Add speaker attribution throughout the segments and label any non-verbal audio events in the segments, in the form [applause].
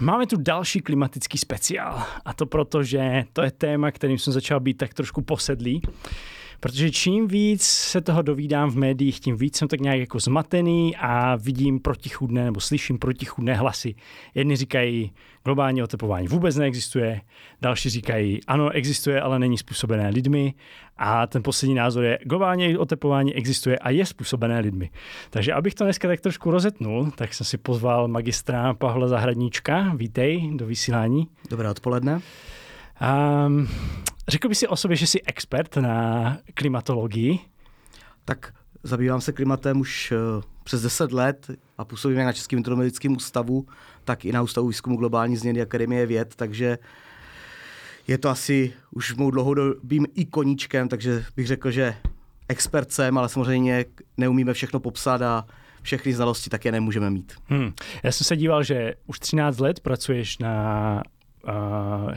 Speaker 1: Máme tu další klimatický speciál a to proto, že to je téma, kterým jsem začal být tak trošku posedlý. Protože čím víc se toho dovídám v médiích, tím víc jsem tak nějak jako zmatený a vidím protichudné nebo slyším protichudné hlasy. Jedni říkají, globální oteplování vůbec neexistuje, další říkají, ano, existuje, ale není způsobené lidmi a ten poslední názor je, globální oteplování existuje a je způsobené lidmi. Takže abych to dneska tak trošku rozetnul, tak jsem si pozval magistra Pavla Zahradníčka. Vítej do vysílání.
Speaker 2: Dobré odpoledne.
Speaker 1: Um, řekl bych si o sobě, že jsi expert na klimatologii?
Speaker 2: Tak zabývám se klimatem už uh, přes 10 let a působím jak na Českém meteorologickém ústavu, tak i na Ústavu výzkumu globální změny Akademie věd, takže je to asi už mou dlouhodobým i koníčkem, takže bych řekl, že expert jsem, ale samozřejmě neumíme všechno popsat a všechny znalosti také nemůžeme mít.
Speaker 1: Hmm. Já jsem se díval, že už 13 let pracuješ na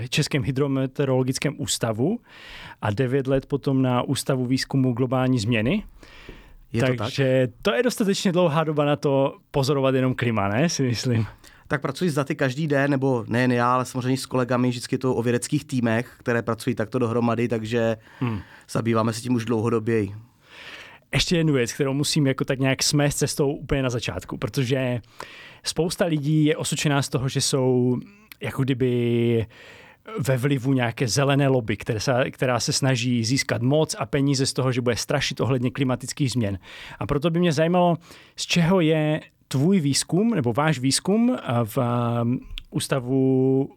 Speaker 1: Českém hydrometeorologickém ústavu a 9 let potom na Ústavu výzkumu globální změny. Je Takže to, tak? to je dostatečně dlouhá doba na to pozorovat jenom klima, ne, si myslím.
Speaker 2: Tak pracuji s daty každý den, nebo nejen já, ale samozřejmě s kolegami, vždycky to o vědeckých týmech, které pracují takto dohromady, takže hmm. zabýváme se tím už dlouhodoběji.
Speaker 1: Ještě jednu věc, kterou musím jako tak nějak smést cestou úplně na začátku, protože spousta lidí je osočená z toho, že jsou jako kdyby ve vlivu nějaké zelené lobby, která se, která se snaží získat moc a peníze z toho, že bude strašit ohledně klimatických změn. A proto by mě zajímalo, z čeho je tvůj výzkum nebo váš výzkum v um, ústavu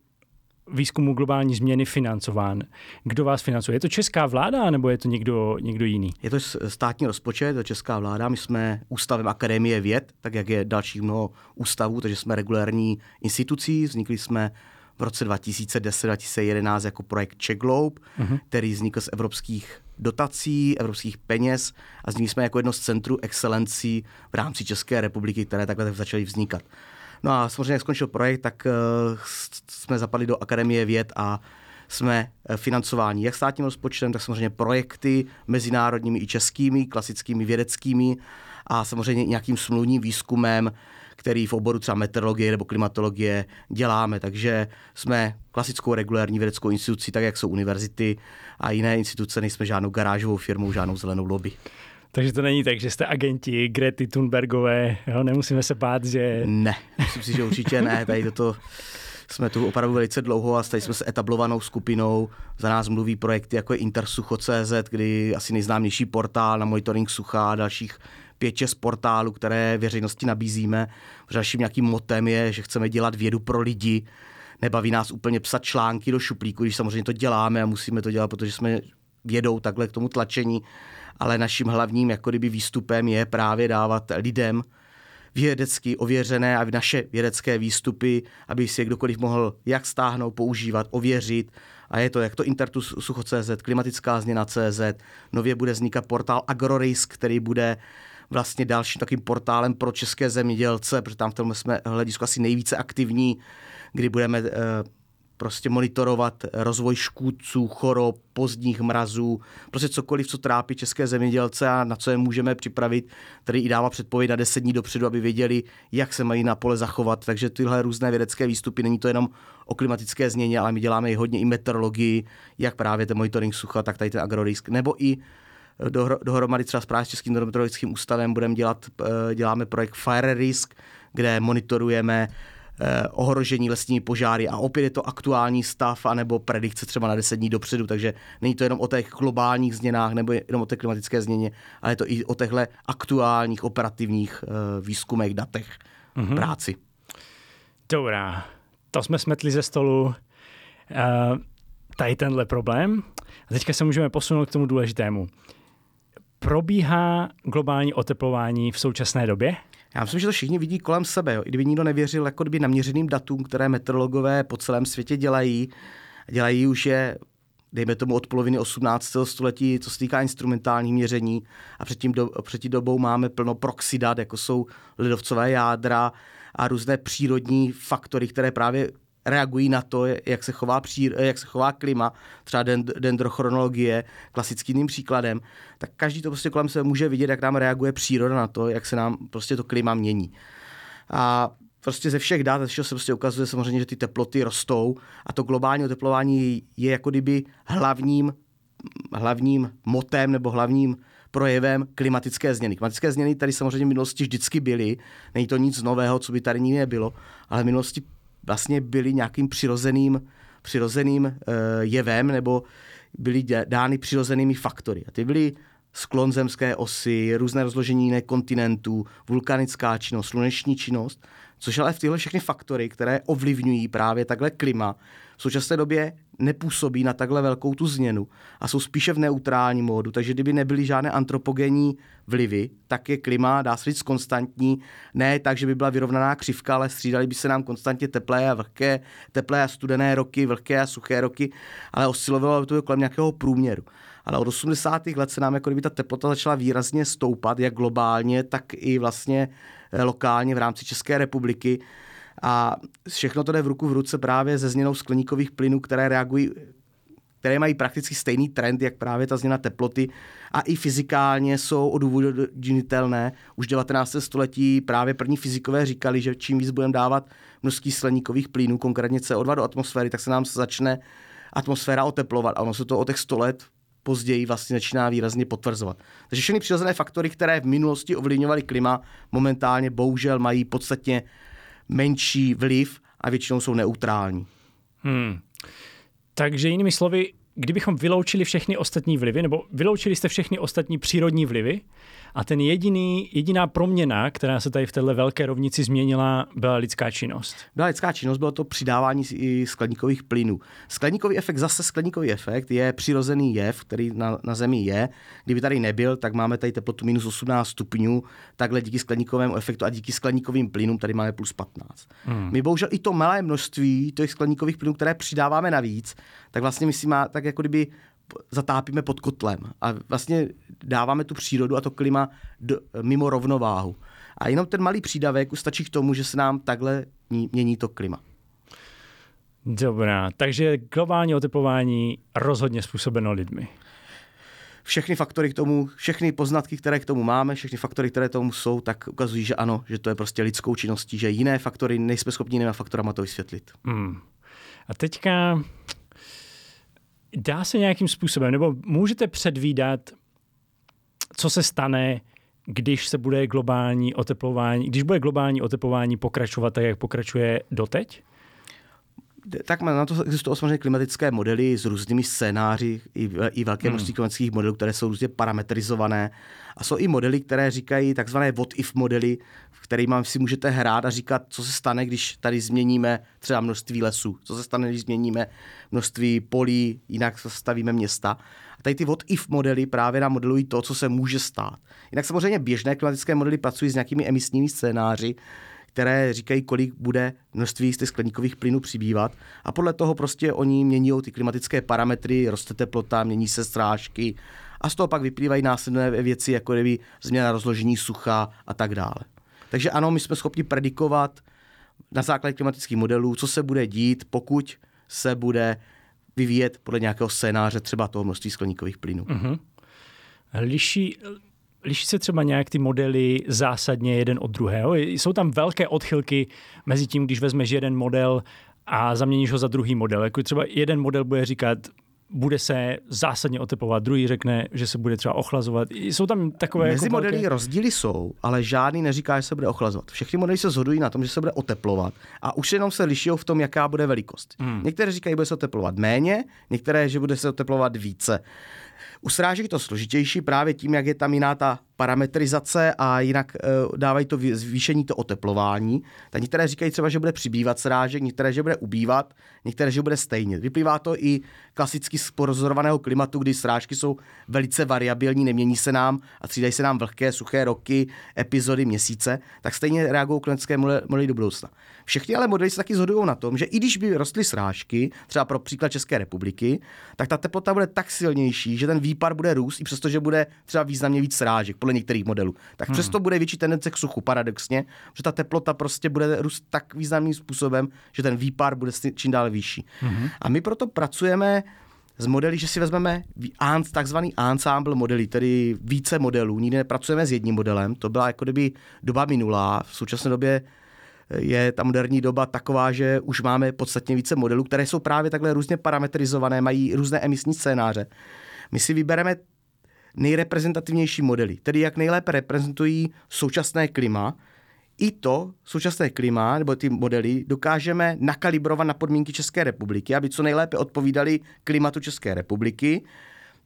Speaker 1: výzkumu globální změny financován. Kdo vás financuje? Je to česká vláda nebo je to někdo, někdo jiný?
Speaker 2: Je to státní rozpočet, je to česká vláda. My jsme ústavem Akademie věd, tak jak je dalších mnoho ústavů, takže jsme regulární institucí. Vznikli jsme v roce 2010-2011 jako projekt Czech Globe, uh-huh. který vznikl z evropských dotací, evropských peněz a vznikli jsme jako jedno z centrů excelencí v rámci České republiky, které takhle začaly vznikat. No a samozřejmě, jak skončil projekt, tak uh, jsme zapadli do Akademie věd a jsme eh, financováni jak státním rozpočtem, tak samozřejmě projekty mezinárodními i českými, klasickými vědeckými a samozřejmě nějakým smluvním výzkumem, který v oboru třeba meteorologie nebo klimatologie děláme. Takže jsme klasickou regulární vědeckou institucí, tak jak jsou univerzity a jiné instituce, nejsme žádnou garážovou firmou, žádnou zelenou lobby.
Speaker 1: Takže to není tak, že jste agenti Grety Thunbergové, jo? nemusíme se bát, že...
Speaker 2: Ne, myslím si, že určitě ne, tady toto jsme tu opravdu velice dlouho a stali jsme se etablovanou skupinou. Za nás mluví projekty jako Intersucho.cz, kdy asi nejznámější portál na monitoring sucha a dalších pět, šest portálů, které veřejnosti nabízíme. Dalším nějakým motem je, že chceme dělat vědu pro lidi. Nebaví nás úplně psat články do šuplíku, když samozřejmě to děláme a musíme to dělat, protože jsme vědou takhle k tomu tlačení, ale naším hlavním jako kdyby výstupem je právě dávat lidem vědecky ověřené a naše vědecké výstupy, aby si je kdokoliv mohl jak stáhnout, používat, ověřit. A je to jak to Intertus Sucho.cz, klimatická změna CZ, nově bude vznikat portál Agrorisk, který bude vlastně dalším takým portálem pro české zemědělce, protože tam v tom jsme hledisku asi nejvíce aktivní, kdy budeme eh, prostě monitorovat rozvoj škůdců, chorob, pozdních mrazů, prostě cokoliv, co trápí české zemědělce a na co je můžeme připravit, tedy i dává předpověď na 10 dní dopředu, aby věděli, jak se mají na pole zachovat. Takže tyhle různé vědecké výstupy, není to jenom o klimatické změně, ale my děláme i hodně i meteorologii, jak právě ten monitoring sucha, tak tady ten agrorisk, nebo i dohromady třeba s Českým meteorologickým ústavem budeme dělat, eh, děláme projekt Fire Risk, kde monitorujeme ohrožení lesními požáry a opět je to aktuální stav anebo predikce třeba na 10 dní dopředu, takže není to jenom o těch globálních změnách nebo jenom o té klimatické změně, ale je to i o těchto aktuálních operativních eh, výzkumech, datech, mm-hmm. práci.
Speaker 1: Dobrá, to jsme smetli ze stolu uh, tady tenhle problém. A teďka se můžeme posunout k tomu důležitému probíhá globální oteplování v současné době?
Speaker 2: Já myslím, že to všichni vidí kolem sebe. Jo. I kdyby nikdo nevěřil jako kdyby naměřeným datům, které meteorologové po celém světě dělají, dělají už je dejme tomu od poloviny 18. století, co se týká instrumentální měření a před, tím do, před tím dobou máme plno proxidat, jako jsou lidovcové jádra a různé přírodní faktory, které právě reagují na to, jak se chová, přír, jak se chová klima, třeba dendrochronologie, klasickým příkladem, tak každý to prostě kolem se může vidět, jak nám reaguje příroda na to, jak se nám prostě to klima mění. A prostě ze všech dat, ze všeho se prostě ukazuje samozřejmě, že ty teploty rostou a to globální oteplování je jako kdyby hlavním, hlavním motem nebo hlavním projevem klimatické změny. Klimatické změny tady samozřejmě v minulosti vždycky byly, není to nic nového, co by tady nikdy nebylo, ale v minulosti vlastně byly nějakým přirozeným, přirozeným uh, jevem nebo byly dány přirozenými faktory. A ty byly sklon zemské osy, různé rozložení jiných kontinentů, vulkanická činnost, sluneční činnost, což ale v tyhle všechny faktory, které ovlivňují právě takhle klima, v současné době nepůsobí na takhle velkou tu změnu a jsou spíše v neutrální módu, takže kdyby nebyly žádné antropogenní vlivy, tak je klima, dá se říct, konstantní, ne tak, že by byla vyrovnaná křivka, ale střídali by se nám konstantně teplé a vlhké, teplé a studené roky, vlhké a suché roky, ale oscilovalo by to kolem nějakého průměru. Ale od 80. let se nám jako kdyby ta teplota začala výrazně stoupat, jak globálně, tak i vlastně eh, lokálně v rámci České republiky. A všechno to jde v ruku v ruce právě se změnou skleníkových plynů, které reagují které mají prakticky stejný trend, jak právě ta změna teploty a i fyzikálně jsou odůvodnitelné. Už 19. století právě první fyzikové říkali, že čím víc budeme dávat množství skleníkových plynů, konkrétně CO2 do atmosféry, tak se nám začne atmosféra oteplovat. A ono se to o těch 100 let později vlastně začíná výrazně potvrzovat. Takže všechny přirozené faktory, které v minulosti ovlivňovaly klima, momentálně bohužel mají podstatně menší vliv a většinou jsou neutrální. Hmm.
Speaker 1: Takže jinými slovy, kdybychom vyloučili všechny ostatní vlivy, nebo vyloučili jste všechny ostatní přírodní vlivy, a ten jediný, jediná proměna, která se tady v této velké rovnici změnila, byla lidská činnost.
Speaker 2: Byla lidská činnost, bylo to přidávání skleníkových plynů. Skleníkový efekt, zase skleníkový efekt, je přirozený jev, který na, na Zemi je. Kdyby tady nebyl, tak máme tady teplotu minus 18 stupňů, takhle díky skleníkovému efektu a díky skleníkovým plynům tady máme plus 15. Hmm. My bohužel i to malé množství těch skleníkových plynů, které přidáváme navíc, tak vlastně my si má, tak jako kdyby zatápíme pod kotlem a vlastně dáváme tu přírodu a to klima do, mimo rovnováhu. A jenom ten malý přídavek stačí k tomu, že se nám takhle mění to klima.
Speaker 1: Dobrá, takže globální oteplování rozhodně způsobeno lidmi.
Speaker 2: Všechny faktory k tomu, všechny poznatky, které k tomu máme, všechny faktory, které tomu jsou, tak ukazují, že ano, že to je prostě lidskou činností, že jiné faktory nejsme schopni jinými faktorama to vysvětlit. Hmm.
Speaker 1: A teďka dá se nějakým způsobem, nebo můžete předvídat, co se stane, když se bude globální oteplování, když bude globální oteplování pokračovat tak, jak pokračuje doteď?
Speaker 2: Tak na to existují samozřejmě klimatické modely s různými scénáři, i, i velké hmm. množství klimatických modelů, které jsou různě parametrizované. A jsou i modely, které říkají takzvané what-if modely, v kterými si můžete hrát a říkat, co se stane, když tady změníme třeba množství lesů, co se stane, když změníme množství polí, jinak stavíme města. A tady ty what-if modely právě nám modelují to, co se může stát. Jinak samozřejmě běžné klimatické modely pracují s nějakými emisními scénáři, které říkají, kolik bude množství z těch skleníkových plynů přibývat. A podle toho prostě oni mění ty klimatické parametry, roste teplota, mění se strážky a z toho pak vyplývají následné věci, jako kdyby změna rozložení sucha a tak dále. Takže ano, my jsme schopni predikovat na základě klimatických modelů, co se bude dít, pokud se bude vyvíjet podle nějakého scénáře třeba toho množství skleníkových plynů. Uh-huh.
Speaker 1: Liší, liší se třeba nějak ty modely zásadně jeden od druhého? Jsou tam velké odchylky mezi tím, když vezmeš jeden model a zaměníš ho za druhý model. Jako třeba jeden model bude říkat, bude se zásadně oteplovat, druhý řekne, že se bude třeba ochlazovat. Jsou tam takové...
Speaker 2: Mezi
Speaker 1: jako
Speaker 2: modely velké... rozdíly jsou, ale žádný neříká, že se bude ochlazovat. Všechny modely se shodují na tom, že se bude oteplovat a už jenom se liší v tom, jaká bude velikost. Hmm. Některé říkají, že bude se oteplovat méně, některé, že bude se oteplovat více. U srážek to složitější právě tím, jak je tam jiná ta parametrizace a jinak uh, dávají to zvýšení to oteplování. Tak některé říkají třeba, že bude přibývat srážek, některé, že bude ubývat, některé, že bude stejně. Vyplývá to i klasicky z porozorovaného klimatu, kdy srážky jsou velice variabilní, nemění se nám a střídají se nám vlhké, suché roky, epizody, měsíce, tak stejně reagují klimatické modely do budoucna. Všechny ale modely se taky zhodují na tom, že i když by rostly srážky, třeba pro příklad České republiky, tak ta teplota bude tak silnější, že ten výpar bude růst, i přesto, že bude třeba významně víc srážek podle některých modelů. Tak hmm. přesto bude větší tendence k suchu, paradoxně, že ta teplota prostě bude růst tak významným způsobem, že ten výpar bude čím dál vyšší. Hmm. A my proto pracujeme z modely, že si vezmeme takzvaný ensemble modely, tedy více modelů. Nikdy nepracujeme s jedním modelem, to byla jako kdyby doba minulá. V současné době je ta moderní doba taková, že už máme podstatně více modelů, které jsou právě takhle různě parametrizované, mají různé emisní scénáře. My si vybereme nejreprezentativnější modely, tedy jak nejlépe reprezentují současné klima, i to současné klima nebo ty modely dokážeme nakalibrovat na podmínky České republiky, aby co nejlépe odpovídali klimatu České republiky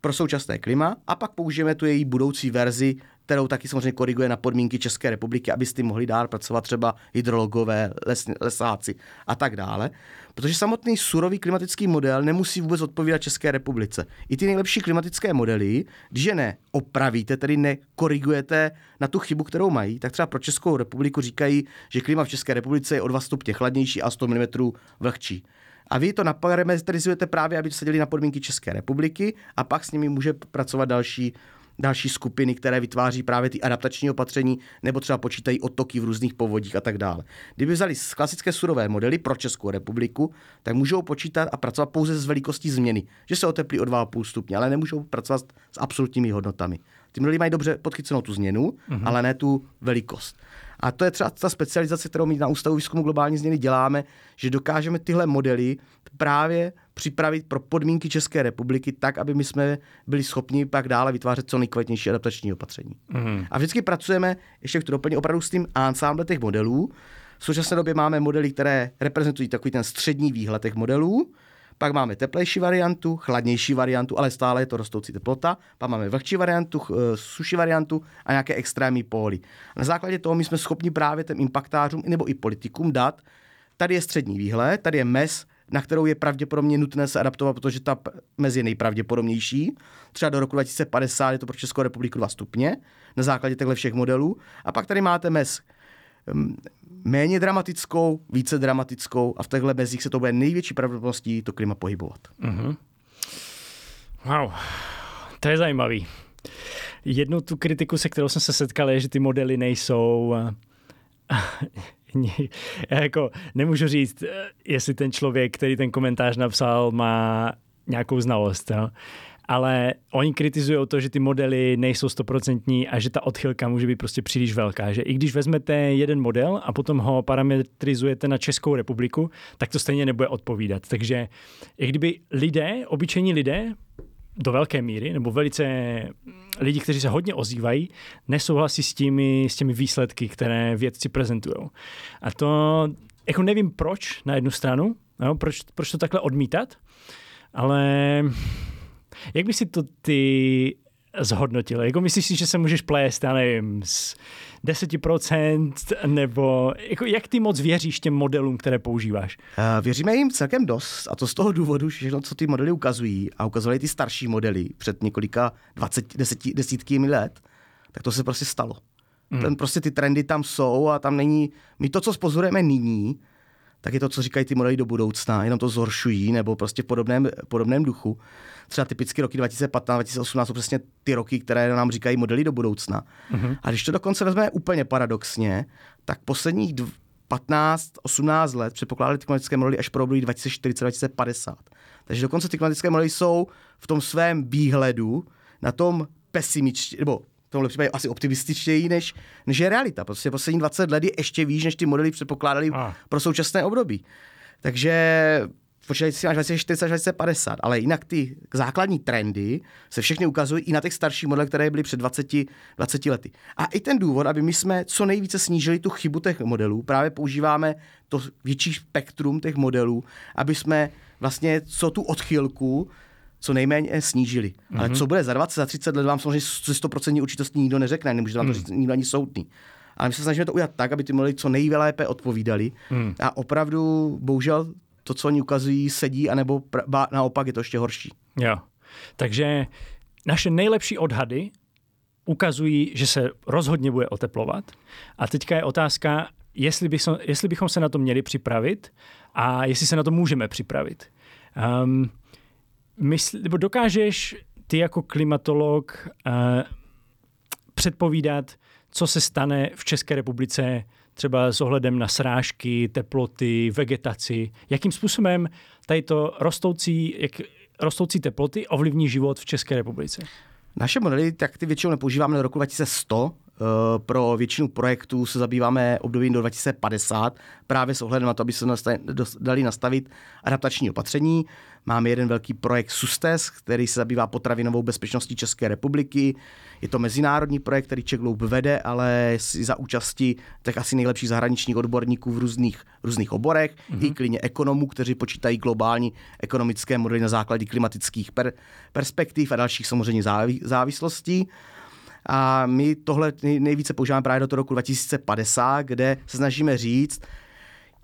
Speaker 2: pro současné klima a pak použijeme tu její budoucí verzi, kterou taky samozřejmě koriguje na podmínky České republiky, aby s tím mohli dál pracovat třeba hydrologové, les, lesáci a tak dále. Protože samotný surový klimatický model nemusí vůbec odpovídat České republice. I ty nejlepší klimatické modely, když je neopravíte, tedy nekorigujete na tu chybu, kterou mají, tak třeba pro Českou republiku říkají, že klima v České republice je o 2 stupně chladnější a 100 mm vlhčí. A vy to naparametrizujete právě, aby se děli na podmínky České republiky a pak s nimi může pracovat další další skupiny, které vytváří právě ty adaptační opatření nebo třeba počítají otoky v různých povodích a tak dále. Kdyby vzali klasické surové modely pro Českou republiku, tak můžou počítat a pracovat pouze s velikostí změny, že se oteplí o 2,5 stupně, ale nemůžou pracovat s absolutními hodnotami. Ty modely mají dobře podchycenou tu změnu, mm-hmm. ale ne tu velikost. A to je třeba ta specializace, kterou my na Ústavu výzkumu globální změny děláme, že dokážeme tyhle modely právě připravit pro podmínky České republiky tak, aby my jsme byli schopni pak dále vytvářet co nejkvalitnější adaptační opatření. Mm. A vždycky pracujeme, ještě to doplně, opravdu s tím ensemble těch modelů. V současné době máme modely, které reprezentují takový ten střední výhled těch modelů, pak máme teplejší variantu, chladnější variantu, ale stále je to rostoucí teplota. Pak máme vlhčí variantu, eh, suší variantu a nějaké extrémní póly. Na základě toho my jsme schopni právě těm impaktářům nebo i politikům dát, tady je střední výhled, tady je mez, na kterou je pravděpodobně nutné se adaptovat, protože ta mez je nejpravděpodobnější. Třeba do roku 2050 je to pro Českou republiku 2 stupně na základě těchto všech modelů. A pak tady máte mez méně dramatickou, více dramatickou a v těchto mezích se to bude největší pravděpodobností to klima pohybovat. Mm-hmm.
Speaker 1: Wow, to je zajímavý. Jednu tu kritiku, se kterou jsem se setkal, je, že ty modely nejsou já jako nemůžu říct, jestli ten člověk, který ten komentář napsal, má nějakou znalost. Jo? ale oni kritizují to, že ty modely nejsou stoprocentní a že ta odchylka může být prostě příliš velká. Že i když vezmete jeden model a potom ho parametrizujete na Českou republiku, tak to stejně nebude odpovídat. Takže i kdyby lidé, obyčejní lidé, do velké míry, nebo velice lidi, kteří se hodně ozývají, nesouhlasí s těmi, s těmi výsledky, které vědci prezentují. A to jako nevím proč na jednu stranu, no, proč, proč to takhle odmítat, ale jak by si to ty zhodnotil? Jako myslíš si, že se můžeš plést, já nevím, z 10% nebo jako jak ty moc věříš těm modelům, které používáš?
Speaker 2: Uh, věříme jim celkem dost a to z toho důvodu, že všechno, co ty modely ukazují a ukazovali ty starší modely před několika 20, deseti, desítkými let, tak to se prostě stalo. Hmm. Ten prostě ty trendy tam jsou a tam není, my to, co spozorujeme nyní, tak je to, co říkají ty modely do budoucna, jenom to zhoršují nebo prostě v podobném, podobném duchu. Třeba typicky roky 2015, 2018 jsou přesně ty roky, které nám říkají modely do budoucna. Mm-hmm. A když to dokonce vezmeme úplně paradoxně, tak posledních 15, 18 let předpokládali ty klimatické modely až pro období 2040, 2050. Takže dokonce ty klimatické modely jsou v tom svém výhledu na tom pesimičtě, nebo v tomhle případě asi optimističtěji, než, než je realita. Prostě poslední 20 let je ještě výš, než ty modely předpokládali ah. pro současné období. Takže počítající si až 2040 až 2050, ale jinak ty základní trendy se všechny ukazují i na těch starších modelech, které byly před 20, 20 lety. A i ten důvod, aby my jsme co nejvíce snížili tu chybu těch modelů, právě používáme to větší spektrum těch modelů, aby jsme vlastně co tu odchylku co nejméně snížili. Mm-hmm. Ale mhm. co bude za 20, za 30 let, vám samozřejmě ze 100% určitostí nikdo neřekne, nemůže vám to mhm. říct nikdo ani soudný. Ale my se snažíme to udělat tak, aby ty modely co nejlépe odpovídali. Mm. A opravdu, bohužel, to, co oni ukazují, sedí, anebo pra- naopak je to ještě horší.
Speaker 1: Jo. Takže naše nejlepší odhady ukazují, že se rozhodně bude oteplovat. A teďka je otázka, jestli, bychom, jestli bychom se na to měli připravit a jestli se na to můžeme připravit. Um, mysl, nebo dokážeš ty jako klimatolog uh, předpovídat, co se stane v České republice třeba s ohledem na srážky, teploty, vegetaci. Jakým způsobem tady to rostoucí, jak, rostoucí teploty ovlivní život v České republice?
Speaker 2: Naše modely, tak ty většinou nepoužíváme do roku 2100, pro většinu projektů se zabýváme obdobím do 2050, právě s ohledem na to, aby se dali nastavit adaptační opatření. Máme jeden velký projekt SUSTES, který se zabývá potravinovou bezpečností České republiky. Je to mezinárodní projekt, který Czech Globe vede, ale za účasti tak asi nejlepších zahraničních odborníků v různých, různých oborech, mm-hmm. i klidně ekonomů, kteří počítají globální ekonomické modely na základě klimatických per, perspektiv a dalších samozřejmě závi, závislostí. A my tohle nejvíce používáme právě do toho roku 2050, kde se snažíme říct,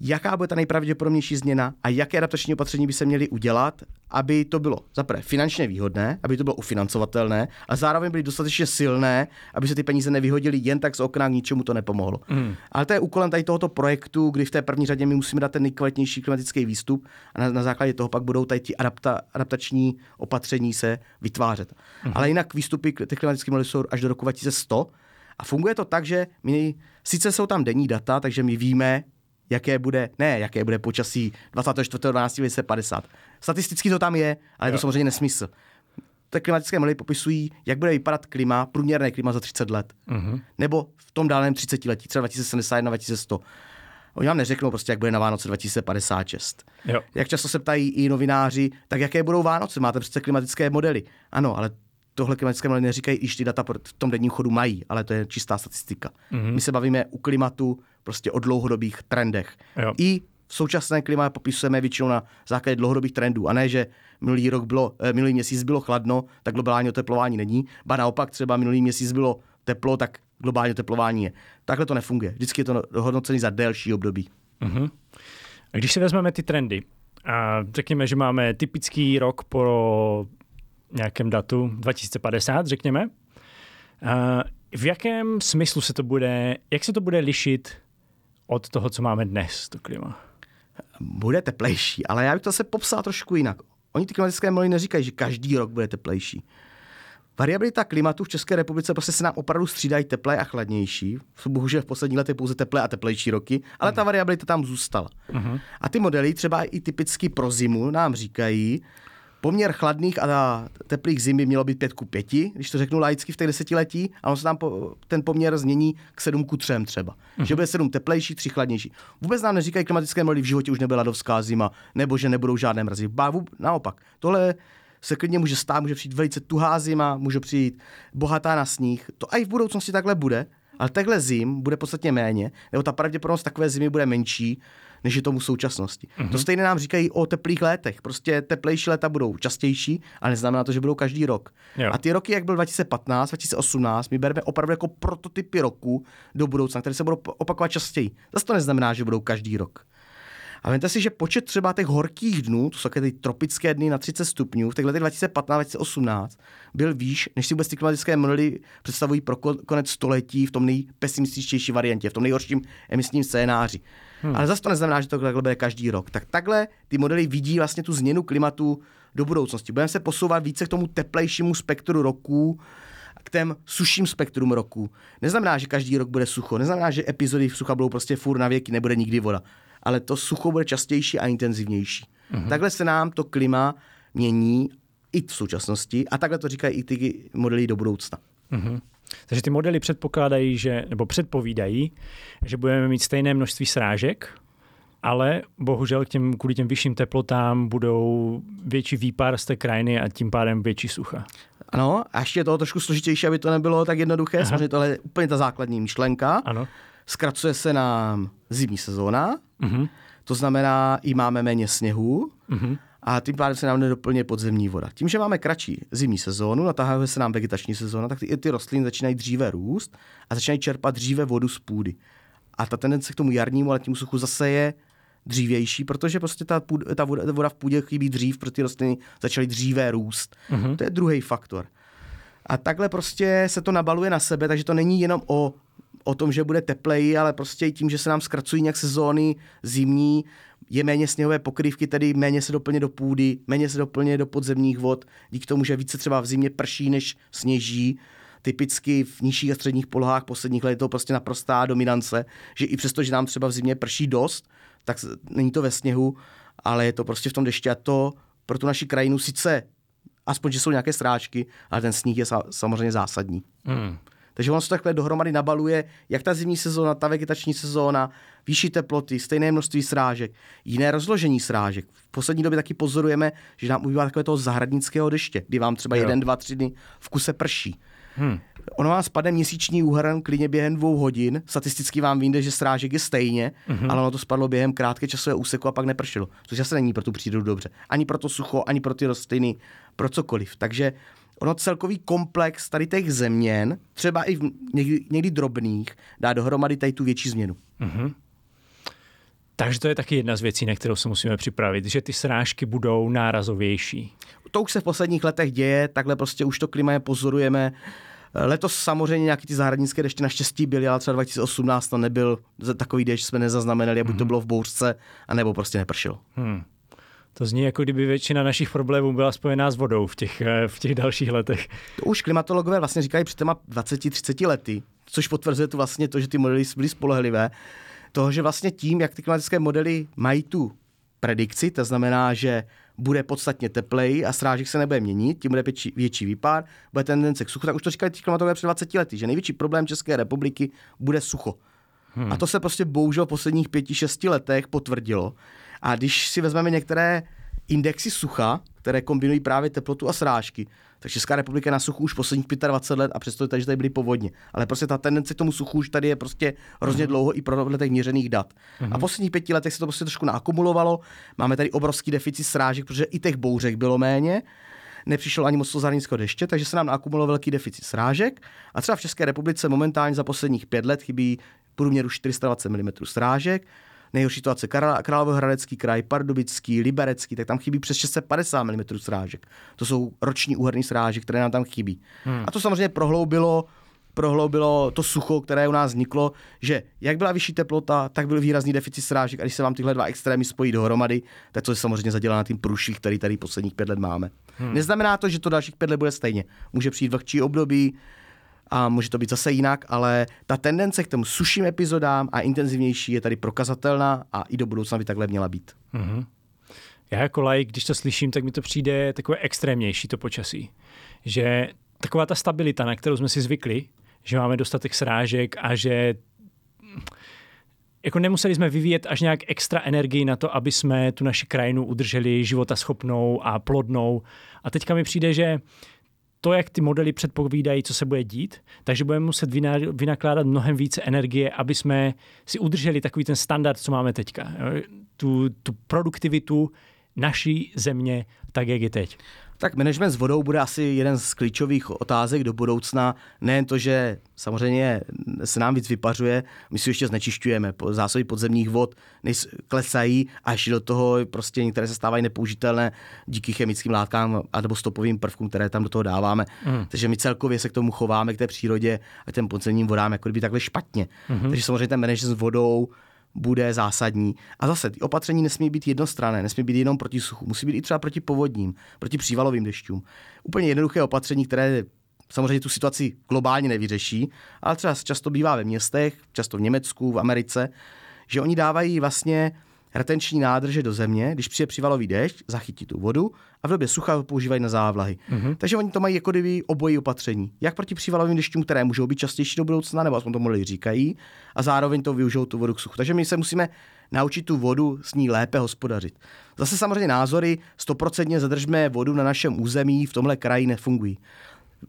Speaker 2: jaká bude ta nejpravděpodobnější změna a jaké adaptační opatření by se měly udělat, aby to bylo zaprvé finančně výhodné, aby to bylo ufinancovatelné a zároveň byly dostatečně silné, aby se ty peníze nevyhodily jen tak z okna, k ničemu to nepomohlo. Mm. Ale to je úkolem tady tohoto projektu, kdy v té první řadě my musíme dát ten nejkvalitnější klimatický výstup a na, na základě toho pak budou tady ty adapta, adaptační opatření se vytvářet. Mm. Ale jinak výstupy těch klimatických modelů jsou až do roku 2100 a funguje to tak, že my sice jsou tam denní data, takže my víme, jaké bude, ne, jaké bude počasí 24.12.2050. Statisticky to tam je, ale je to samozřejmě nesmysl. Ty klimatické modely popisují, jak bude vypadat klima, průměrné klima za 30 let. Uh-huh. Nebo v tom dálném 30 letí, třeba 2071, 2100. Oni vám neřeknou prostě, jak bude na Vánoce 2056. Jo. Jak často se ptají i novináři, tak jaké budou Vánoce? Máte přece klimatické modely. Ano, ale tohle klimatické modely neříkají, i ty data v tom denním chodu mají, ale to je čistá statistika. Mm-hmm. My se bavíme u klimatu prostě o dlouhodobých trendech. Jo. I v současné klima popisujeme většinou na základě dlouhodobých trendů a ne, že minulý rok bylo, eh, minulý měsíc bylo chladno, tak globální oteplování není, ba naopak třeba minulý měsíc bylo teplo, tak globální oteplování je. Takhle to nefunguje. Vždycky je to hodnocení za delší období. Uh-huh.
Speaker 1: A když si vezmeme ty trendy, a řekněme, že máme typický rok pro nějakém datu 2050, řekněme, v jakém smyslu se to bude, jak se to bude lišit od toho, co máme dnes, to klima?
Speaker 2: Bude teplejší, ale já bych to zase popsal trošku jinak. Oni ty klimatické modely neříkají, že každý rok bude teplejší. Variabilita klimatu v České republice prostě se nám opravdu střídají teplé a chladnější. Bohužel v poslední letech pouze teplé a teplejší roky, ale ta variabilita tam zůstala. Uh-huh. A ty modely třeba i typicky pro zimu nám říkají, poměr chladných a teplých zim by mělo být 5 ku 5, když to řeknu laicky v těch desetiletí, a on se tam po, ten poměr změní k 7 ku 3 třeba. Uh-huh. Že bude 7 teplejší, 3 chladnější. Vůbec nám neříkají klimatické modely, v životě už nebyla ledovská zima, nebo že nebudou žádné mrazy. Bávu, naopak. Tohle se klidně může stát, může přijít velice tuhá zima, může přijít bohatá na sníh. To i v budoucnosti takhle bude, ale takhle zim bude podstatně méně, nebo ta pravděpodobnost takové zimy bude menší, než je tomu v současnosti. Mm-hmm. To stejně nám říkají o teplých létech. Prostě teplejší léta budou častější, ale neznamená to, že budou každý rok. Jo. A ty roky, jak byl 2015, 2018, my bereme opravdu jako prototypy roku do budoucna, které se budou opakovat častěji. Zase to neznamená, že budou každý rok. A vemte si, že počet třeba těch horkých dnů, to jsou ty tropické dny na 30 stupňů, v těch letech 2015-2018 byl výš, než si vůbec ty klimatické modely představují pro konec století v tom nejpesimističtější variantě, v tom nejhorším emisním scénáři. Hmm. Ale zase to neznamená, že to takhle bude každý rok. Tak takhle ty modely vidí vlastně tu změnu klimatu do budoucnosti. Budeme se posouvat více k tomu teplejšímu spektru roků, k těm suším spektrum roku. Neznamená, že každý rok bude sucho, neznamená, že epizody v sucha budou prostě furt na věky, nebude nikdy voda. Ale to sucho bude častější a intenzivnější. Uh-huh. Takhle se nám to klima mění i v současnosti a takhle to říkají i ty modely do budoucna. Uh-huh.
Speaker 1: Takže ty modely předpokládají, že, nebo předpovídají, že budeme mít stejné množství srážek, ale bohužel k těm, kvůli těm vyšším teplotám budou větší výpar z té krajiny a tím pádem větší sucha.
Speaker 2: Ano, a ještě je to trošku složitější, aby to nebylo tak jednoduché. Aha. Samozřejmě tohle je úplně ta základní myšlenka. Ano. Zkracuje se nám zimní sezóna, uh-huh. to znamená, i máme méně sněhu. Uh-huh a tím pádem se nám nedoplně podzemní voda. Tím, že máme kratší zimní sezónu, natahuje se nám vegetační sezóna, tak ty, ty rostliny začínají dříve růst a začínají čerpat dříve vodu z půdy. A ta tendence k tomu jarnímu a letnímu suchu zase je dřívější, protože prostě ta, půd, ta, voda, ta voda v půdě chybí dřív, protože ty rostliny začaly dříve růst. Uh-huh. To je druhý faktor. A takhle prostě se to nabaluje na sebe, takže to není jenom o, o tom, že bude tepleji, ale prostě i tím, že se nám zkracují nějak sezóny zimní, je méně sněhové pokrývky, tedy méně se doplně do půdy, méně se doplně do podzemních vod, díky tomu, že více třeba v zimě prší než sněží, typicky v nižších a středních polohách posledních let je to prostě naprostá dominance, že i přesto, že nám třeba v zimě prší dost, tak není to ve sněhu, ale je to prostě v tom dešti a to pro tu naši krajinu sice, aspoň, že jsou nějaké stráčky, ale ten sníh je samozřejmě zásadní. Hmm. Takže on se takhle dohromady nabaluje, jak ta zimní sezóna, ta vegetační sezóna, výšší teploty, stejné množství srážek, jiné rozložení srážek. V poslední době taky pozorujeme, že nám ubývá takové toho zahradnického deště, kdy vám třeba jo. jeden, dva, tři dny v kuse prší. Hmm. Ono vám spadne měsíční úhrn klidně během dvou hodin. Statisticky vám vyjde, že srážek je stejně, mm-hmm. ale ono to spadlo během krátké časové úseku a pak nepršelo. Což zase není pro tu přírodu dobře. Ani pro to sucho, ani pro ty rostliny, pro cokoliv. Takže ono celkový komplex tady těch zeměn, třeba i v někdy, někdy drobných, dá dohromady tady tu větší změnu. Mm-hmm.
Speaker 1: Takže to je taky jedna z věcí, na kterou se musíme připravit, že ty srážky budou nárazovější.
Speaker 2: To už se v posledních letech děje, takhle prostě už to klima je pozorujeme. Letos samozřejmě nějaký ty zahradnické deště naštěstí byly, ale třeba 2018 to nebyl takový déšť, jsme nezaznamenali, a buď to mhm. bylo v bouřce, anebo prostě nepršelo. Hmm.
Speaker 1: To zní jako kdyby většina našich problémů byla spojená s vodou v těch, eh, v těch dalších letech.
Speaker 2: To už klimatologové vlastně říkají před těma 20-30 lety, což potvrzuje to vlastně to, že ty modely byly spolehlivé. Toho, že vlastně tím, jak ty klimatické modely mají tu predikci, to znamená, že bude podstatně tepleji a srážek se nebude měnit, tím bude větší, větší výpar, bude tendence k suchu. Tak už to říkali ty klimatologové před 20 lety, že největší problém České republiky bude sucho. Hmm. A to se prostě bohužel v posledních pěti, šesti letech potvrdilo. A když si vezmeme některé indexy sucha, které kombinují právě teplotu a srážky, tak Česká republika je na suchu už posledních 25 let a přesto je že tady byly povodně. Ale prostě ta tendence k tomu suchu už tady je prostě hrozně uh-huh. dlouho i pro těch měřených dat. Uh-huh. A v posledních pěti letech se to prostě trošku naakumulovalo. Máme tady obrovský deficit srážek, protože i těch bouřek bylo méně nepřišlo ani moc to deště, takže se nám naakumuloval velký deficit srážek. A třeba v České republice momentálně za posledních pět let chybí průměru 420 mm srážek nejhorší situace Královéhradecký kraj, Pardubický, Liberecký, tak tam chybí přes 650 mm srážek. To jsou roční úhrný srážek, které nám tam chybí. Hmm. A to samozřejmě prohloubilo prohloubilo to sucho, které u nás vzniklo, že jak byla vyšší teplota, tak byl výrazný deficit srážek a když se vám tyhle dva extrémy spojí dohromady, tak to je samozřejmě zadělá na tím průšvih, který tady posledních pět let máme. Hmm. Neznamená to, že to dalších pět let bude stejně. Může přijít vlhčí období, a může to být zase jinak, ale ta tendence k tomu suším epizodám a intenzivnější je tady prokazatelná a i do budoucna by takhle měla být. Mm-hmm.
Speaker 1: Já jako like, když to slyším, tak mi to přijde takové extrémnější to počasí. Že taková ta stabilita, na kterou jsme si zvykli, že máme dostatek srážek a že jako nemuseli jsme vyvíjet až nějak extra energii na to, aby jsme tu naši krajinu udrželi životaschopnou a plodnou. A teďka mi přijde, že to, jak ty modely předpovídají, co se bude dít, takže budeme muset vynakládat mnohem více energie, aby jsme si udrželi takový ten standard, co máme teďka. Tu, tu produktivitu naší země, tak jak je teď.
Speaker 2: Tak management s vodou bude asi jeden z klíčových otázek do budoucna. Nejen to, že samozřejmě se nám víc vypařuje, my si ještě znečišťujeme. Zásoby podzemních vod klesají a ještě do toho prostě některé se stávají nepoužitelné díky chemickým látkám a nebo stopovým prvkům, které tam do toho dáváme. Mm. Takže my celkově se k tomu chováme, k té přírodě a těm podzemním vodám jako kdyby takhle špatně. Mm. Takže samozřejmě ten management s vodou bude zásadní. A zase, ty opatření nesmí být jednostranné, nesmí být jenom proti suchu, musí být i třeba proti povodním, proti přívalovým dešťům. Úplně jednoduché opatření, které samozřejmě tu situaci globálně nevyřeší, ale třeba často bývá ve městech, často v Německu, v Americe, že oni dávají vlastně retenční nádrže do země, když přijde přivalový déšť, zachytí tu vodu a v době sucha ho používají na závlahy. Mm-hmm. Takže oni to mají jako kdyby obojí opatření. Jak proti přívalovým dešťům, které můžou být častější do budoucna, nebo aspoň to modely říkají, a zároveň to využijou tu vodu k suchu. Takže my se musíme naučit tu vodu s ní lépe hospodařit. Zase samozřejmě názory, stoprocentně zadržme vodu na našem území, v tomhle kraji nefungují.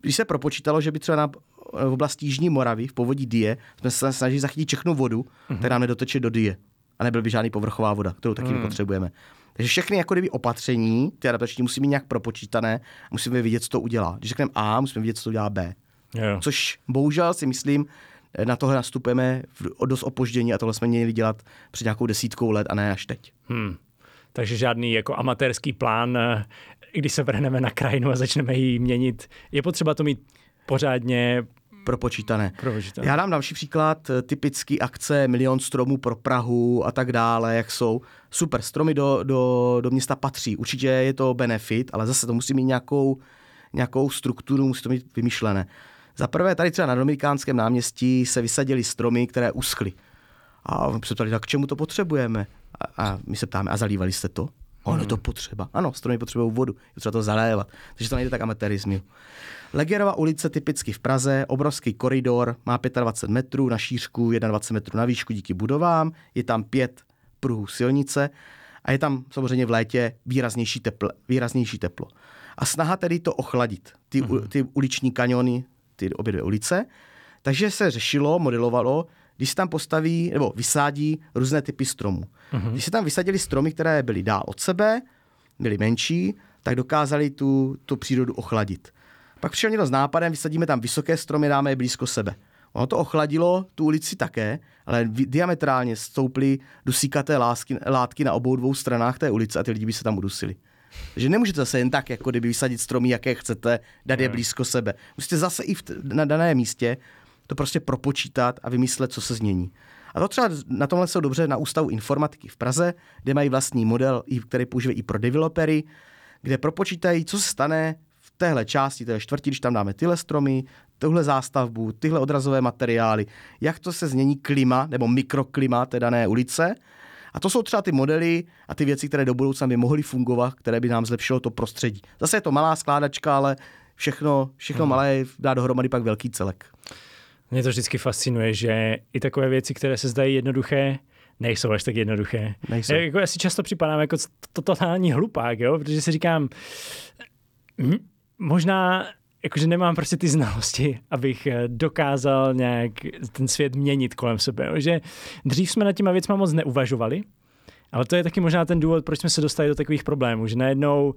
Speaker 2: Když se propočítalo, že by třeba na, v oblasti Jižní Moravy, v povodí Die, jsme se snažili zachytit všechnu vodu, mm-hmm. která nedoteče do Die a nebyl by žádný povrchová voda, kterou taky hmm. potřebujeme. Takže všechny jako kdyby opatření, ty adaptační musí být nějak propočítané, musíme vidět, co to udělá. Když řekneme A, musíme vidět, co to udělá B. Jo. Což bohužel si myslím, na tohle nastupujeme o dost opoždění a tohle jsme měli dělat před nějakou desítkou let a ne až teď. Hmm.
Speaker 1: Takže žádný jako amatérský plán, eh, když se vrhneme na krajinu a začneme ji měnit, je potřeba to mít pořádně
Speaker 2: propočítané. propočítané. Já dám další příklad, eh, typický akce Milion stromů pro Prahu a tak dále, jak jsou. Super, stromy do, do, do města patří, určitě je to benefit, ale zase to musí mít nějakou, nějakou strukturu, musí to mít vymyšlené. Za prvé, tady třeba na Dominikánském náměstí se vysadily stromy, které uschly. A my se ptali, tak k čemu to potřebujeme? A, a my se ptáme, a zalívali jste to? Ono je to potřeba. Ano, stromy potřebují vodu, je třeba to zalévat. Takže to nejde tak amatérismu. Legierova ulice typicky v Praze, obrovský koridor, má 25 metrů na šířku, 21 metrů na výšku díky budovám, je tam pět pruhů silnice a je tam samozřejmě v létě výraznější, tepl, výraznější teplo. A snaha tedy to ochladit, ty, mm-hmm. ty uliční kaniony, ty obě dvě ulice. Takže se řešilo, modelovalo, když se tam postaví nebo vysádí různé typy stromů. Mm-hmm. Když se tam vysadili stromy, které byly dál od sebe, byly menší, tak dokázali tu, tu přírodu ochladit. Pak přišel někdo s nápadem, vysadíme tam vysoké stromy, dáme je blízko sebe. Ono to ochladilo tu ulici také, ale diametrálně stouply dusíkaté lásky, látky na obou dvou stranách té ulice a ty lidi by se tam udusili. Takže nemůžete zase jen tak, jako kdyby vysadit stromy, jaké chcete, dát je blízko sebe. Musíte zase i v na daném místě to prostě propočítat a vymyslet, co se změní. A to třeba na tomhle jsou dobře na Ústavu informatiky v Praze, kde mají vlastní model, který používají i pro developery, kde propočítají, co se stane téhle části, té čtvrtí, když tam dáme tyhle stromy, tuhle zástavbu, tyhle odrazové materiály, jak to se změní klima nebo mikroklima té dané ulice. A to jsou třeba ty modely a ty věci, které do budoucna by mohly fungovat, které by nám zlepšilo to prostředí. Zase je to malá skládačka, ale všechno, všechno hmm. malé dá dohromady pak velký celek.
Speaker 1: Mě to vždycky fascinuje, že i takové věci, které se zdají jednoduché, nejsou až tak jednoduché. Nejsou. Jako já si často připadám jako to totální hlupák, jo? protože si říkám, hm, možná jakože nemám prostě ty znalosti, abych eh, dokázal nějak ten svět měnit kolem sebe. Že dřív jsme nad těma věcma moc neuvažovali, ale to je taky možná ten důvod, proč jsme se dostali do takových problémů, že najednou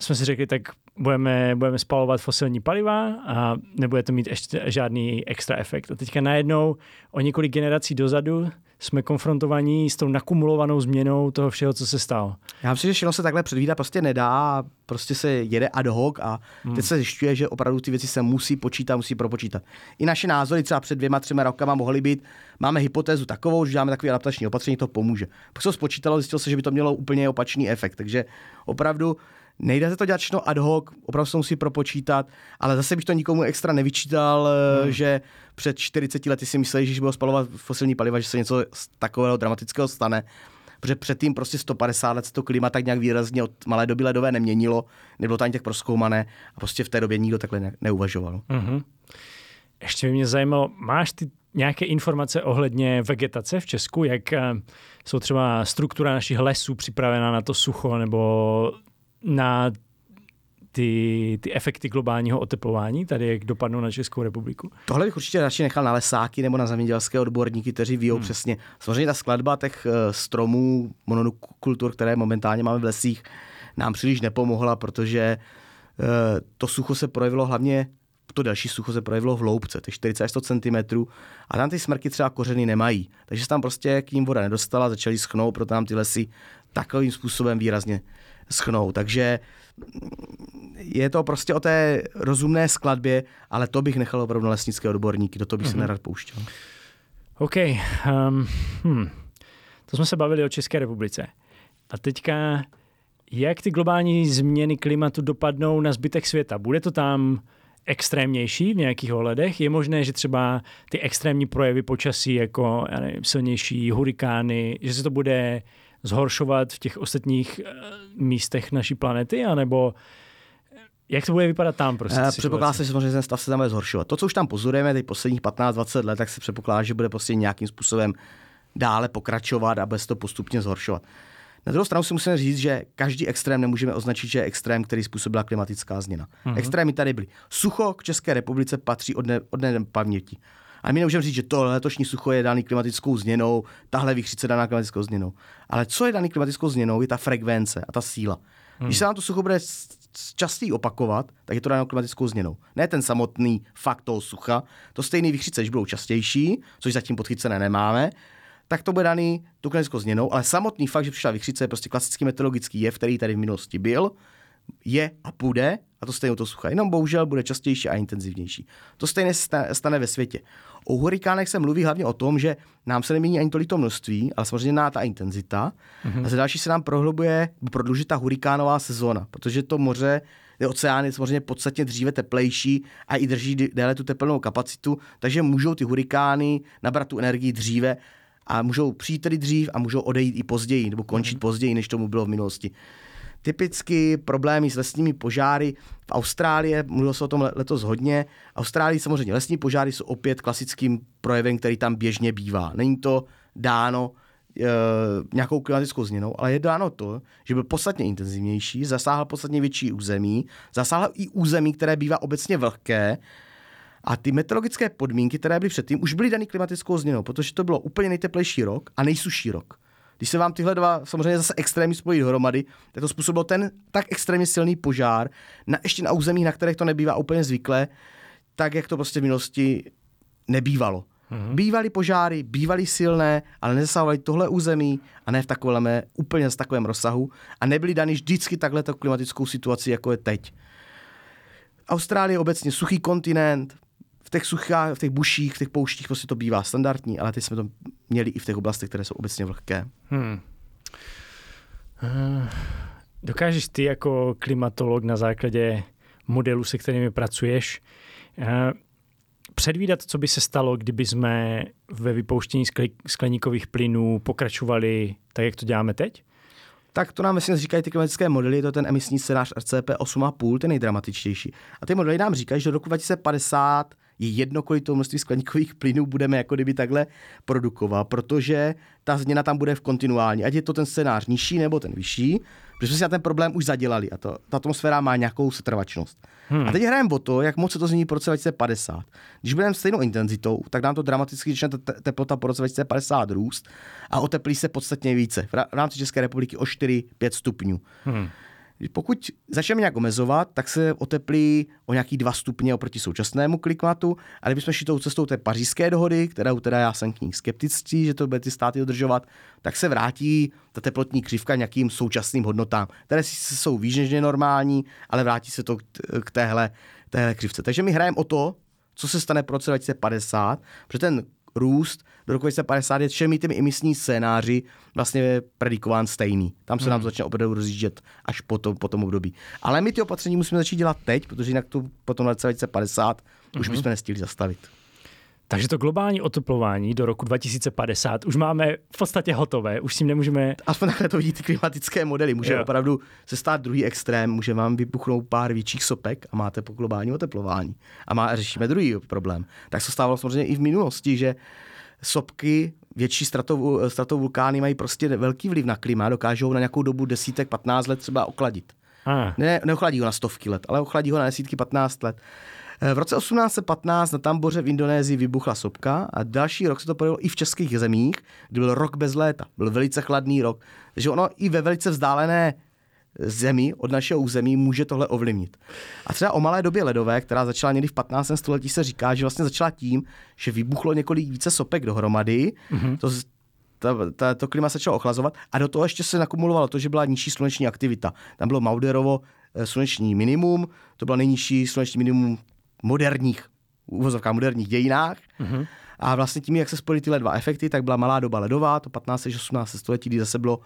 Speaker 1: jsme si řekli, tak budeme, budeme spalovat fosilní paliva a nebude to mít ještě žádný extra efekt. A teďka najednou o několik generací dozadu jsme konfrontovaní s tou nakumulovanou změnou toho všeho, co se stalo.
Speaker 2: Já myslím, že všechno se takhle předvídat prostě nedá, prostě se jede ad hoc a hmm. teď se zjišťuje, že opravdu ty věci se musí počítat, musí propočítat. I naše názory třeba před dvěma, třema rokama mohly být, máme hypotézu takovou, že dáme takový adaptační opatření, to pomůže. Pak se spočítalo, zjistilo se, že by to mělo úplně opačný efekt. Takže opravdu Nejde se to dělat všechno ad hoc, opravdu se musí propočítat, ale zase bych to nikomu extra nevyčítal, eh, hmm. že před 40 lety si mysleli, že když budou spalovat fosilní paliva, že se něco takového dramatického stane. Protože předtím prostě 150 let se to klima tak nějak výrazně od malé doby ledové neměnilo, nebylo to ani tak proskoumané a prostě v té době nikdo takhle neuvažoval. Mm-hmm.
Speaker 1: Ještě by mě zajímalo, máš ty nějaké informace ohledně vegetace v Česku, jak eh, jsou třeba struktura našich lesů připravená na to sucho, nebo na ty, ty efekty globálního oteplování, tady jak dopadnou na Českou republiku?
Speaker 2: Tohle bych určitě radši nechal na lesáky nebo na zemědělské odborníky, kteří ví hmm. přesně. Samozřejmě ta skladba těch eh, stromů, monokultur, které momentálně máme v lesích, nám příliš nepomohla, protože eh, to sucho se projevilo hlavně to další sucho se projevilo v hloubce, těch 40 až 100 cm, a tam ty smrky třeba kořeny nemají. Takže se tam prostě k ním voda nedostala, začaly schnout, proto nám ty lesy takovým způsobem výrazně schnou. Takže je to prostě o té rozumné skladbě, ale to bych nechal opravdu na lesnické odborníky, do toho bych mm-hmm. se mhm. nerad pouštěl.
Speaker 1: OK. Um, hm. To jsme se bavili o České republice. A teďka, jak ty globální změny klimatu dopadnou na zbytek světa? Bude to tam extrémnější v nějakých ohledech? Je možné, že třeba ty extrémní projevy počasí, jako já nevím, silnější hurikány, že se to bude zhoršovat v těch ostatních eh, místech naší planety, anebo jak to bude vypadat tam? Prostě,
Speaker 2: eh, předpokládá se, že samozřejmě ten stav se tam bude zhoršovat. To, co už tam pozorujeme teď posledních 15-20 let, tak se předpokládá, že bude prostě nějakým způsobem dále pokračovat a bude se to postupně zhoršovat. Na druhou stranu si musíme říct, že každý extrém nemůžeme označit, že je extrém, který způsobila klimatická změna. Mm-hmm. Extrémy tady byly. Sucho k České republice patří od, ne, od paměti. A my nemůžeme říct, že to letošní sucho je daný klimatickou změnou, tahle výchřice daná klimatickou změnou. Ale co je daný klimatickou změnou, je ta frekvence a ta síla. Hmm. Když se nám to sucho bude častěji opakovat, tak je to dáno klimatickou změnou. Ne ten samotný fakt toho sucha, to stejný výchřice, když budou častější, což zatím podchycené nemáme, tak to bude daný tu klimatickou změnou, ale samotný fakt, že přišla výchřice, je prostě klasický meteorologický jev, který tady v minulosti byl, je a bude a to stejně to sucha. Jenom bohužel bude častější a intenzivnější. To stejně stane ve světě. O hurikánech se mluví hlavně o tom, že nám se nemění ani tolik to množství, ale samozřejmě ta intenzita. Mm-hmm. A za další se nám prohlubuje, prodluží ta hurikánová sezóna, protože to moře, ty oceány samozřejmě podstatně dříve teplejší a i drží déle tu teplnou kapacitu, takže můžou ty hurikány nabrat tu energii dříve A můžou přijít tedy dřív a můžou odejít i později, nebo končit mm. později, než tomu bylo v minulosti. Typicky problémy s lesními požáry v Austrálii, mluvilo se o tom letos hodně. V Austrálii samozřejmě lesní požáry jsou opět klasickým projevem, který tam běžně bývá. Není to dáno e, nějakou klimatickou změnou, ale je dáno to, že byl podstatně intenzivnější, zasáhl podstatně větší území, zasáhl i území, které bývá obecně vlhké, a ty meteorologické podmínky, které byly předtím, už byly daný klimatickou změnou, protože to bylo úplně nejteplejší rok a nejsuší rok. Když se vám tyhle dva samozřejmě zase extrémy spojí dohromady, tak to způsobilo ten tak extrémně silný požár, na, ještě na území, na kterých to nebývá úplně zvyklé, tak jak to prostě v minulosti nebývalo. Mm-hmm. Bývaly požáry, bývaly silné, ale nezasahovaly tohle území a ne v takovém úplně z takovém rozsahu a nebyly dany vždycky takhle klimatickou situaci, jako je teď. Austrálie je obecně suchý kontinent, v těch suchách, v těch buších, v těch pouštích prostě to bývá standardní, ale teď jsme to měli i v těch oblastech, které jsou obecně vlhké. Hmm.
Speaker 1: Uh, dokážeš ty jako klimatolog na základě modelů, se kterými pracuješ, uh, předvídat, co by se stalo, kdyby jsme ve vypouštění skleníkových plynů pokračovali tak, jak to děláme teď?
Speaker 2: tak to nám myslím říkají ty klimatické modely, je to ten emisní scénář RCP 8,5, ten nejdramatičtější. A ty modely nám říkají, že do roku 2050 je jedno, kolik toho množství skleníkových plynů budeme jako kdyby takhle produkovat, protože ta změna tam bude v kontinuální, ať je to ten scénář nižší nebo ten vyšší, protože jsme si na ten problém už zadělali a to, ta atmosféra má nějakou setrvačnost. Hmm. A teď hrajeme o to, jak moc se to změní po roce 2050. Když budeme stejnou intenzitou, tak nám to dramaticky začne teplota po roce 2050 růst a oteplí se podstatně více. V rámci České republiky o 4-5 stupňů. Hmm. Pokud začneme nějak omezovat, tak se oteplí o nějaký dva stupně oproti současnému klimatu. A kdybychom šli tou cestou té pařížské dohody, kterou teda já jsem k ní skeptický, že to bude ty státy dodržovat, tak se vrátí ta teplotní křivka nějakým současným hodnotám, které jsou výžně normální, ale vrátí se to k téhle, téhle křivce. Takže my hrajeme o to, co se stane po roce 2050, protože ten růst do roku 2050 je všemi těmi emisní scénáři vlastně predikován stejný. Tam se hmm. nám začne opravdu rozjíždět až po tom, po tom období. Ale my ty opatření musíme začít dělat teď, protože jinak to potom na 2050 hmm. už bychom nestihli zastavit.
Speaker 1: Takže to globální oteplování do roku 2050 už máme v podstatě hotové, už s tím nemůžeme...
Speaker 2: Aspoň takhle to vidí ty klimatické modely. Může jo. opravdu se stát druhý extrém, může vám vybuchnout pár větších sopek a máte po globální oteplování. A má, řešíme druhý problém. Tak se stávalo samozřejmě i v minulosti, že sopky, větší stratovulkány mají prostě velký vliv na klima, dokážou na nějakou dobu desítek, 15 let třeba okladit. Ah. Ne, neochladí ho na stovky let, ale ochladí ho na desítky, 15 let. V roce 1815 na Tamboře v Indonésii vybuchla sopka a další rok se to projevilo i v českých zemích, kdy byl rok bez léta. Byl velice chladný rok. Takže ono i ve velice vzdálené zemi, od našeho území, může tohle ovlivnit. A třeba o malé době ledové, která začala někdy v 15. století, se říká, že vlastně začala tím, že vybuchlo několik více sopek dohromady. Mm-hmm. To, ta, ta, to klima se začalo ochlazovat a do toho ještě se nakumulovalo to, že byla nižší sluneční aktivita. Tam bylo Mauderovo eh, sluneční minimum, to bylo nejnižší sluneční minimum moderních, uvozovkách moderních dějinách. Mm-hmm. A vlastně tím, jak se spojily tyhle dva efekty, tak byla malá doba ledová, to 15. až 18. století, kdy zase bylo v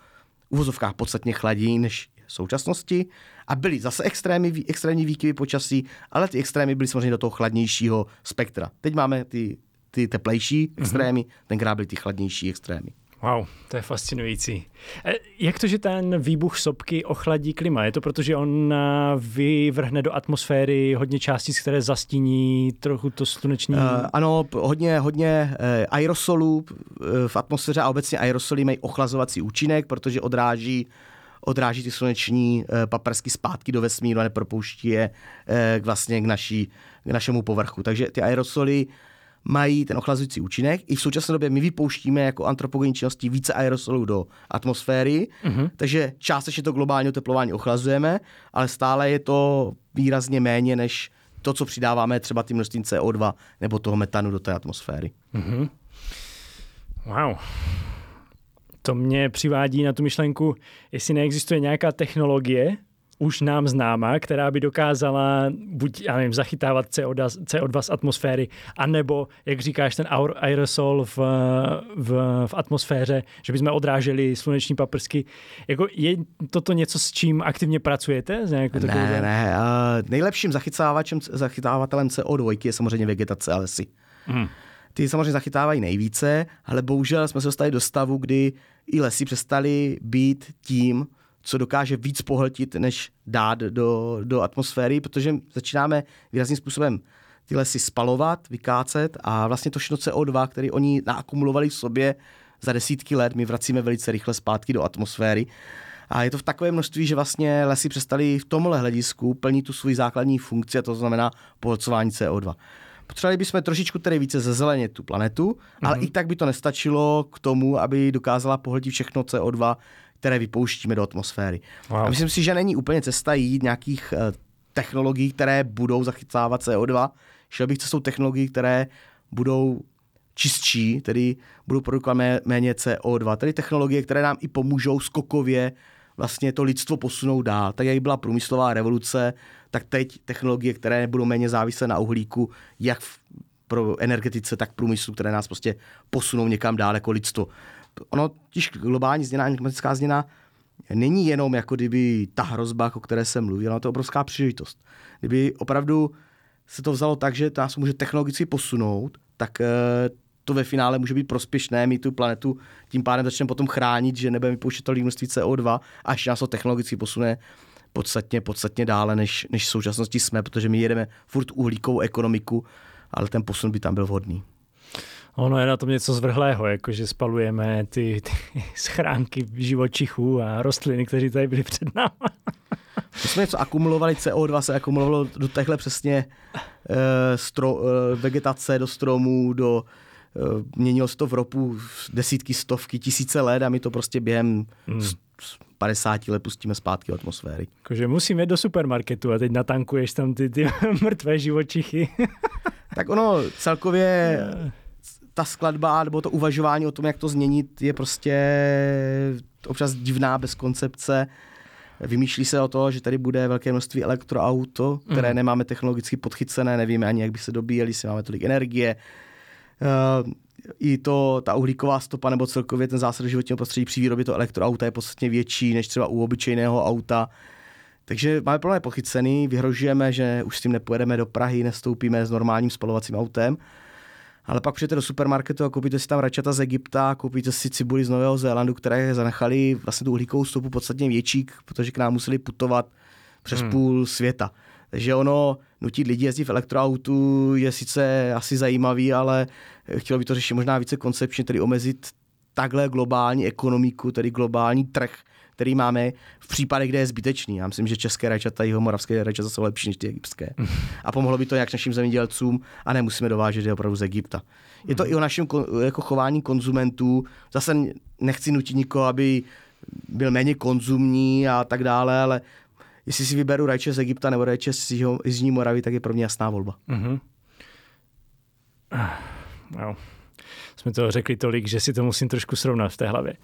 Speaker 2: uvozovkách podstatně chladí než v současnosti. A byly zase extrémy, extrémní výkyvy počasí, ale ty extrémy byly samozřejmě do toho chladnějšího spektra. Teď máme ty, ty teplejší mm-hmm. extrémy, tenkrát byly ty chladnější extrémy.
Speaker 1: Wow, to je fascinující. E, jak to, že ten výbuch sopky ochladí klima? Je to proto, že on vyvrhne do atmosféry hodně částic, které zastíní trochu to sluneční... Uh,
Speaker 2: ano, hodně, hodně aerosolů v atmosféře a obecně aerosoly mají ochlazovací účinek, protože odráží odráží ty sluneční paprsky zpátky do vesmíru a nepropouští je uh, vlastně k, naší, k našemu povrchu. Takže ty aerosoly uh, mají ten ochlazující účinek. I v současné době my vypouštíme jako antropogenní činnosti více aerosolů do atmosféry, mm-hmm. takže částečně to globální oteplování ochlazujeme, ale stále je to výrazně méně než to, co přidáváme třeba tím množstvím CO2 nebo toho metanu do té atmosféry. Mm-hmm.
Speaker 1: Wow. To mě přivádí na tu myšlenku, jestli neexistuje nějaká technologie, už nám známá, která by dokázala buď, já nevím, zachytávat CO2, CO2 z atmosféry, anebo, jak říkáš, ten aerosol v, v, v atmosféře, že bychom odráželi sluneční paprsky. Jako je toto něco, s čím aktivně pracujete?
Speaker 2: ne, ne. Uh, nejlepším zachytávačem, zachytávatelem CO2 je samozřejmě vegetace a lesy. Hmm. ty samozřejmě zachytávají nejvíce, ale bohužel jsme se dostali do stavu, kdy i lesy přestaly být tím, co dokáže víc pohltit, než dát do, do atmosféry, protože začínáme výrazným způsobem ty lesy spalovat, vykácet a vlastně to všechno CO2, který oni naakumulovali v sobě za desítky let, my vracíme velice rychle zpátky do atmosféry. A je to v takové množství, že vlastně lesy přestali v tomhle hledisku plnit tu svůj základní funkci, a to znamená pohlcování CO2. Potřebovali bychom trošičku tedy více zezelenit tu planetu, mm-hmm. ale mhm. i tak by to nestačilo k tomu, aby dokázala pohltit všechno CO2, které vypouštíme do atmosféry. Wow. A myslím si, že není úplně cesta jít nějakých eh, technologií, které budou zachytávat CO2. Šel bych cestou technologií, které budou čistší, tedy budou produkovat méně CO2, tedy technologie, které nám i pomůžou skokově vlastně to lidstvo posunout dál. Tak jak byla průmyslová revoluce, tak teď technologie, které budou méně závislé na uhlíku, jak v, pro energetice, tak průmyslu, které nás prostě posunou někam dál jako lidstvo. Ono, když globální změna, klimatická změna není jenom jako kdyby ta hrozba, o které jsem mluvil, ale to je obrovská příležitost. Kdyby opravdu se to vzalo tak, že nás může technologicky posunout, tak eh, to ve finále může být prospěšné, mít tu planetu tím pádem začneme potom chránit, že nebudeme vypouštět tolik množství CO2 a ještě nás to technologicky posune podstatně, podstatně dále, než, než v současnosti jsme, protože my jedeme furt uhlíkovou ekonomiku, ale ten posun by tam byl vhodný.
Speaker 1: Ono je na tom něco zvrhlého, jako že spalujeme ty, ty schránky živočichů a rostliny, kteří tady byli před námi.
Speaker 2: My jsme něco akumulovali, CO2 se akumulovalo do téhle přesně uh, stro, uh, vegetace, do stromů, do uh, měnilo se to v ropu desítky, stovky, tisíce let a my to prostě během hmm. 50 let pustíme zpátky do atmosféry.
Speaker 1: Jakože musíme do supermarketu a teď natankuješ tam ty, ty [laughs] mrtvé živočichy.
Speaker 2: tak ono celkově ta skladba nebo to uvažování o tom, jak to změnit, je prostě občas divná, bez koncepce. Vymýšlí se o to, že tady bude velké množství elektroauto, které mm. nemáme technologicky podchycené, nevíme ani, jak by se dobíjeli, jestli máme tolik energie. Uh, I to, ta uhlíková stopa nebo celkově ten zásad životního prostředí při výrobě toho elektroauta je podstatně větší než třeba u obyčejného auta. Takže máme plné pochycený, vyhrožujeme, že už s tím nepojedeme do Prahy, nestoupíme s normálním spalovacím autem ale pak přijete do supermarketu a koupíte si tam račata z Egypta, koupíte si cibuli z Nového Zélandu, které zanechali vlastně tu uhlíkovou stopu podstatně větší, protože k nám museli putovat přes hmm. půl světa. Takže ono, nutit lidi jezdit v elektroautu je sice asi zajímavý, ale chtělo by to řešit možná více koncepčně, tedy omezit takhle globální ekonomiku, tedy globální trh, který máme v případech, kde je zbytečný. Já myslím, že české rajčata, moravské rajčata jsou lepší než ty egyptské. A pomohlo by to jak našim zemědělcům a nemusíme dovážet je opravdu z Egypta. Je to i o našem jako chování konzumentů. Zase nechci nutit nikoho, aby byl méně konzumní a tak dále, ale jestli si vyberu rajče z Egypta nebo rajče z, Jižní Moravy, tak je pro mě jasná volba. Mm-hmm.
Speaker 1: No. Jsme to řekli tolik, že si to musím trošku srovnat v té hlavě.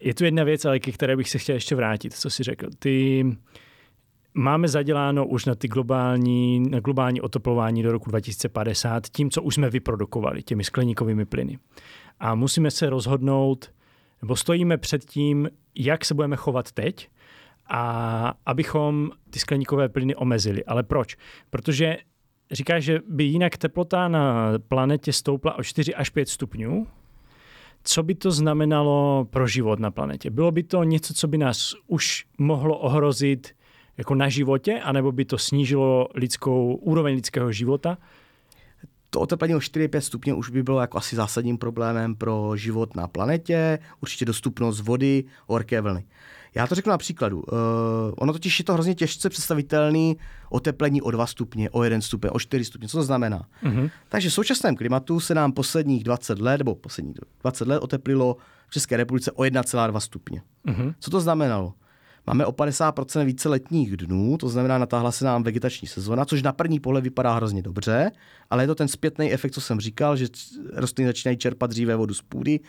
Speaker 1: Je tu jedna věc, ale ke které bych se chtěl ještě vrátit, co jsi řekl. Ty máme zaděláno už na ty globální, na globální oteplování do roku 2050 tím, co už jsme vyprodukovali, těmi skleníkovými plyny. A musíme se rozhodnout, nebo stojíme před tím, jak se budeme chovat teď, a abychom ty skleníkové plyny omezili. Ale proč? Protože říkáš, že by jinak teplota na planetě stoupla o 4 až 5 stupňů, co by to znamenalo pro život na planetě? Bylo by to něco, co by nás už mohlo ohrozit jako na životě, anebo by to snížilo lidskou, úroveň lidského života?
Speaker 2: To oteplení o 4-5 stupňů už by bylo jako asi zásadním problémem pro život na planetě, určitě dostupnost vody, horké vlny. Já to řeknu na příkladu. Uh, ono totiž je to hrozně těžce představitelný oteplení o 2 stupně, o 1 stupeň, o 4 stupně. Co to znamená? Uh-huh. Takže v současném klimatu se nám posledních 20 let, nebo posledních 20 let oteplilo v České republice o 1,2 stupně. Uh-huh. Co to znamenalo? Máme o 50% více letních dnů, to znamená, natáhla se nám vegetační sezona, což na první pohled vypadá hrozně dobře, ale je to ten zpětný efekt, co jsem říkal, že rostliny začínají čerpat dříve vodu z půdy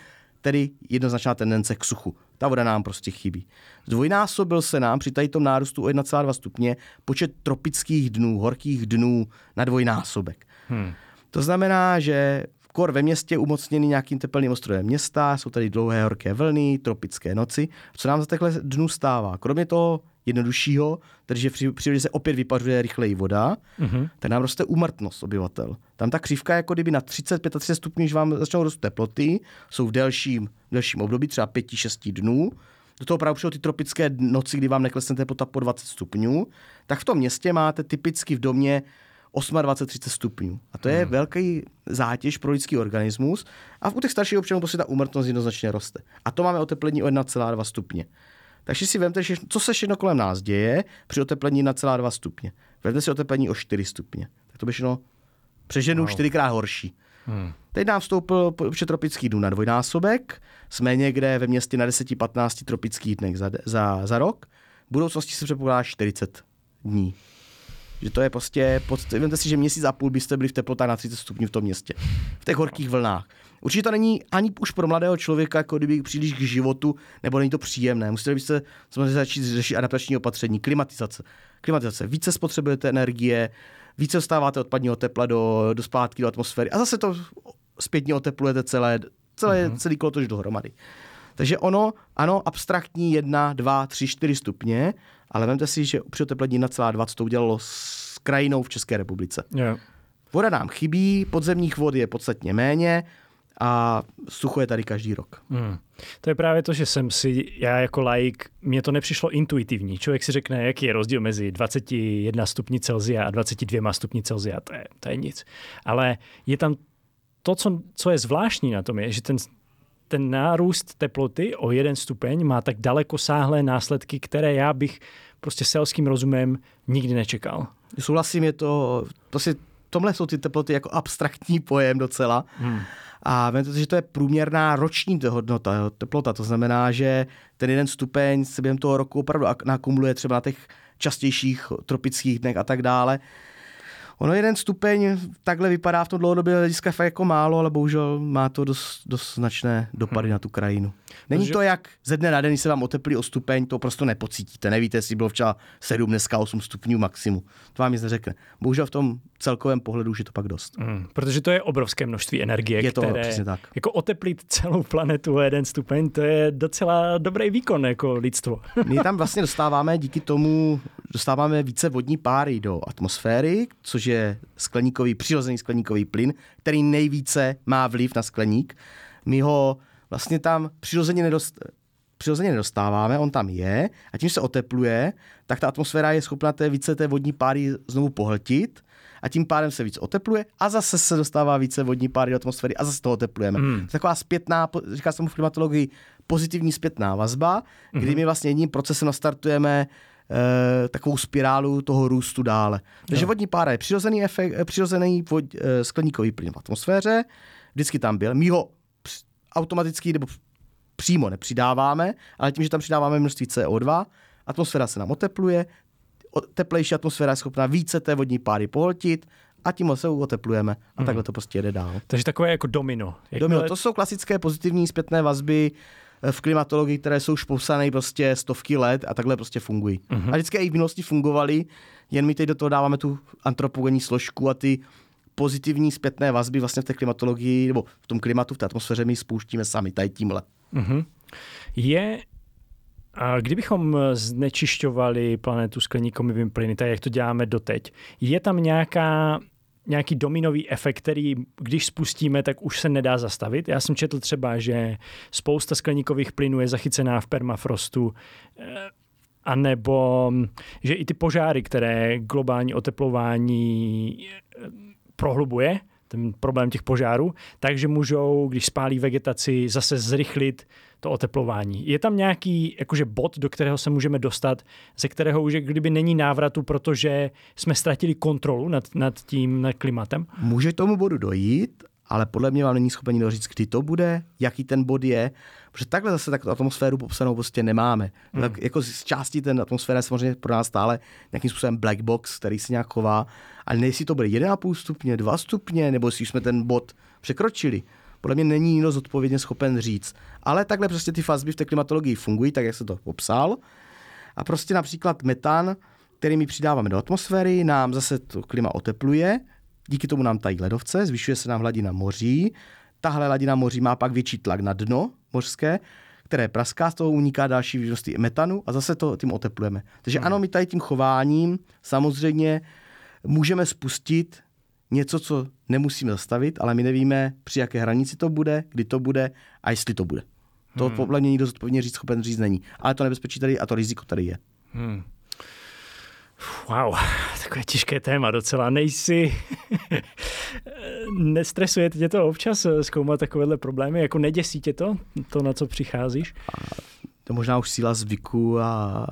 Speaker 2: tedy jednoznačná tendence k suchu. Ta voda nám prostě chybí. Zdvojnásobil se nám při tady tom nárůstu o 1,2 stupně počet tropických dnů, horkých dnů na dvojnásobek. Hmm. To znamená, že kor ve městě umocněný nějakým teplným ostrojem města, jsou tady dlouhé horké vlny, tropické noci. Co nám za takhle dnů stává? Kromě toho, jednoduššího, takže v přírodě se opět vypařuje rychleji voda,
Speaker 1: Mhm.
Speaker 2: tak nám roste úmrtnost obyvatel. Tam ta křivka, jako kdyby na 30-35 stupňů, když vám začnou růst teploty, jsou v delším, delším období, třeba 5-6 dnů, do toho právě přijdou ty tropické noci, kdy vám neklesne teplota po 20 stupňů, tak v tom městě máte typicky v domě 28-30 stupňů. A to je hmm. velký zátěž pro lidský organismus. A u těch starších občanů prostě ta úmrtnost jednoznačně roste. A to máme oteplení o 1,2 stupně. Takže si vemte, že co se všechno kolem nás děje při oteplení 1,2 stupně. Vemte si oteplení o 4 stupně. Tak to by šlo přeženu wow. čtyřikrát horší.
Speaker 1: Hmm.
Speaker 2: Teď nám vstoupil počet tropických dnů na dvojnásobek. Jsme někde ve městě na 10-15 tropických dnech za, za, za rok. V budoucnosti se předpokládá 40 dní. Že to je prostě, pod, vemte si, že měsíc a půl byste byli v teplotách na 30 stupňů v tom městě. V těch horkých vlnách. Určitě to není ani už pro mladého člověka, jako kdyby příliš k životu, nebo není to příjemné. Musíte byste samozřejmě začít řešit adaptační opatření, klimatizace. Klimatizace. Více spotřebujete energie, více dostáváte odpadního tepla do, do splátky, do atmosféry a zase to zpětně oteplujete celé, celé, mm-hmm. celý kolotoč dohromady. Takže ono, ano, abstraktní 1, 2, 3, 4 stupně, ale vemte si, že při oteplení 1,2 to udělalo s krajinou v České republice.
Speaker 1: Yeah.
Speaker 2: Voda nám chybí, podzemních vod je podstatně méně a sucho je tady každý rok.
Speaker 1: Hmm. To je právě to, že jsem si, já jako laik, mně to nepřišlo intuitivní. Člověk si řekne, jaký je rozdíl mezi 21 stupni Celzia a 22 stupni Celzia. To je, to je nic. Ale je tam to, co, co je zvláštní na tom, je, že ten, ten nárůst teploty o jeden stupeň má tak daleko sáhlé následky, které já bych prostě selským rozumem nikdy nečekal.
Speaker 2: Souhlasím, je to, to si, tomhle jsou ty teploty jako abstraktní pojem docela. Hmm. A vemte, že to je průměrná roční hodnota, jo, teplota. To znamená, že ten jeden stupeň se během toho roku opravdu nakumuluje třeba na těch častějších tropických dnech a tak dále. Ono jeden stupeň takhle vypadá v tom dlouhodobě hlediska fakt jako málo, ale bohužel má to dost, dost značné dopady hmm. na tu krajinu. Není Protože... to jak ze dne na den, když se vám oteplí o stupeň, to prostě nepocítíte. Nevíte, jestli bylo včera 7, dneska 8 stupňů maximum. To vám nic neřekne. Bohužel v tom celkovém pohledu už je to pak dost.
Speaker 1: Hmm. Protože to je obrovské množství energie,
Speaker 2: je to
Speaker 1: které
Speaker 2: přesně tak.
Speaker 1: jako oteplit celou planetu o jeden stupeň, to je docela dobrý výkon jako lidstvo. [laughs]
Speaker 2: My tam vlastně dostáváme díky tomu, dostáváme více vodní páry do atmosféry, což je skleníkový, přirozený skleníkový plyn, který nejvíce má vliv na skleník. My ho vlastně tam přirozeně, nedost, přirozeně nedostáváme, on tam je a tím se otepluje, tak ta atmosféra je schopna té více té vodní páry znovu pohltit a tím pádem se víc otepluje a zase se dostává více vodní páry do atmosféry a zase to oteplujeme. Mm. Taková zpětná, říká se mu v klimatologii, pozitivní zpětná vazba, mm. kdy my vlastně jedním procesem nastartujeme e, takovou spirálu toho růstu dále. Takže vodní pára je přirozený, efekt, přirozený vod, e, skleníkový plyn v atmosféře, vždycky tam byl. My ho automaticky nebo přímo nepřidáváme, ale tím, že tam přidáváme množství CO2, atmosféra se nám otepluje, teplejší atmosféra je schopná více té vodní páry pohltit a tím se oteplujeme a mm. takhle to prostě jede dál.
Speaker 1: Takže takové jako domino.
Speaker 2: Jak domino, to jsou klasické pozitivní zpětné vazby eh, v klimatologii, které jsou už popsané prostě stovky let a takhle prostě fungují. Mm-hmm. A vždycky i v minulosti fungovaly, jen my teď do toho dáváme tu antropogenní složku a ty pozitivní zpětné vazby vlastně v té klimatologii, nebo v tom klimatu, v té atmosféře my spouštíme sami, tady tímhle.
Speaker 1: Mm-hmm. Je a kdybychom znečišťovali planetu skleníkovými plyny, tak jak to děláme doteď, je tam nějaká, nějaký dominový efekt, který když spustíme, tak už se nedá zastavit? Já jsem četl třeba, že spousta skleníkových plynů je zachycená v permafrostu, eh, a nebo že i ty požáry, které globální oteplování eh, prohlubuje, ten problém těch požárů, takže můžou, když spálí vegetaci, zase zrychlit to oteplování. Je tam nějaký jakože bod, do kterého se můžeme dostat, ze kterého už kdyby není návratu, protože jsme ztratili kontrolu nad, nad tím nad klimatem?
Speaker 2: Může tomu bodu dojít, ale podle mě vám není schopen nikdo říct, kdy to bude, jaký ten bod je, protože takhle zase tak atmosféru popsanou prostě nemáme. Hmm. Tak jako z části ten atmosféra je samozřejmě pro nás stále nějakým způsobem black box, který se nějak chová, ale nejsi to bude 1,5 stupně, 2 stupně, nebo jestli jsme ten bod překročili. Podle mě není nikdo zodpovědně schopen říct. Ale takhle prostě ty fazby v té klimatologii fungují, tak jak se to popsal. A prostě například metan, který my přidáváme do atmosféry, nám zase to klima otepluje, díky tomu nám tají ledovce, zvyšuje se nám hladina moří, tahle hladina moří má pak větší tlak na dno mořské, které praská, z toho uniká další množství metanu a zase to tím oteplujeme. Takže hmm. ano, my tady tím chováním samozřejmě můžeme spustit něco, co nemusíme zastavit, ale my nevíme, při jaké hranici to bude, kdy to bude a jestli to bude. To hmm. podle mě nikdo zodpovědně říct schopen říct není. Ale to nebezpečí tady a to riziko tady je. Hmm.
Speaker 1: Wow, takové těžké téma docela. Nejsi, [laughs] nestresuje tě to občas eh, zkoumat takovéhle problémy? Jako neděsí tě to, to na co přicházíš? A
Speaker 2: to možná už síla zvyku a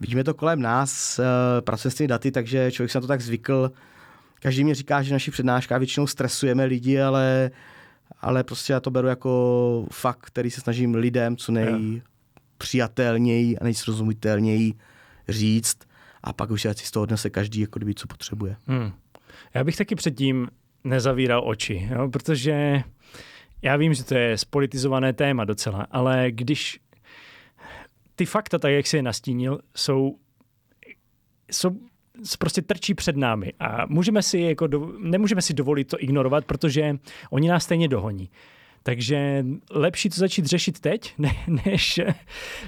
Speaker 2: vidíme to kolem nás, eh, pracujeme s těmi daty, takže člověk se na to tak zvykl. Každý mi říká, že naši přednáška většinou stresujeme lidi, ale, ale prostě já to beru jako fakt, který se snažím lidem co nejpřijatelněji a nejsrozumitelněji říct a pak už z toho odnese každý, jako kdyby, co potřebuje. Hmm.
Speaker 1: Já bych taky předtím nezavíral oči, jo? protože já vím, že to je spolitizované téma docela, ale když ty fakta, tak jak si je nastínil, jsou, jsou prostě trčí před námi a můžeme si jako do, nemůžeme si dovolit to ignorovat, protože oni nás stejně dohoní. Takže lepší to začít řešit teď, [laughs] ne, než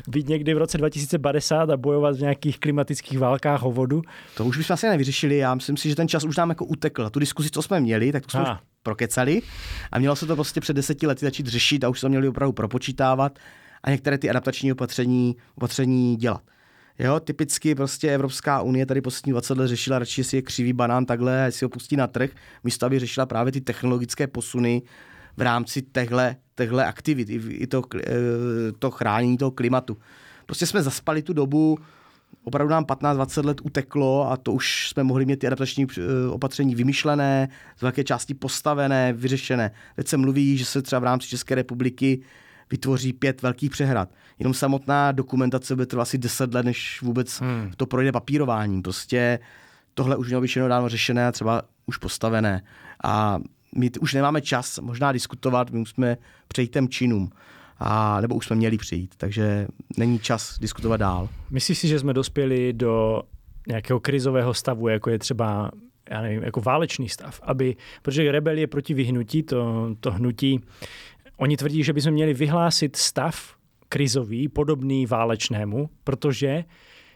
Speaker 1: být někdy v roce 2050 a bojovat v nějakých klimatických válkách o vodu.
Speaker 2: To už bychom asi nevyřešili. Já myslím si, že ten čas už nám jako utekl. Tu diskuzi, co jsme měli, tak to jsme už prokecali a mělo se to prostě před deseti lety začít řešit a už jsme měli opravdu propočítávat a některé ty adaptační opatření, opatření dělat. Jo, typicky prostě Evropská unie tady poslední 20 let řešila radši, jestli je křivý banán takhle, jestli ho pustí na trh, místo aby řešila právě ty technologické posuny, v rámci tehle, tehle aktivit, i to, eh, to chránění toho klimatu. Prostě jsme zaspali tu dobu, opravdu nám 15-20 let uteklo a to už jsme mohli mít ty adaptační eh, opatření vymyšlené, z velké části postavené, vyřešené. Teď se mluví, že se třeba v rámci České republiky vytvoří pět velkých přehrad. Jenom samotná dokumentace bude trvat asi 10 let, než vůbec hmm. to projde papírováním. Prostě tohle už mělo být dávno řešené a třeba už postavené. A my už nemáme čas možná diskutovat, my musíme přejít těm činům. A, nebo už jsme měli přijít, takže není čas diskutovat dál.
Speaker 1: Myslíš si, že jsme dospěli do nějakého krizového stavu, jako je třeba já nevím, jako válečný stav, aby, protože rebelie proti vyhnutí, to, to hnutí, oni tvrdí, že bychom měli vyhlásit stav krizový, podobný válečnému, protože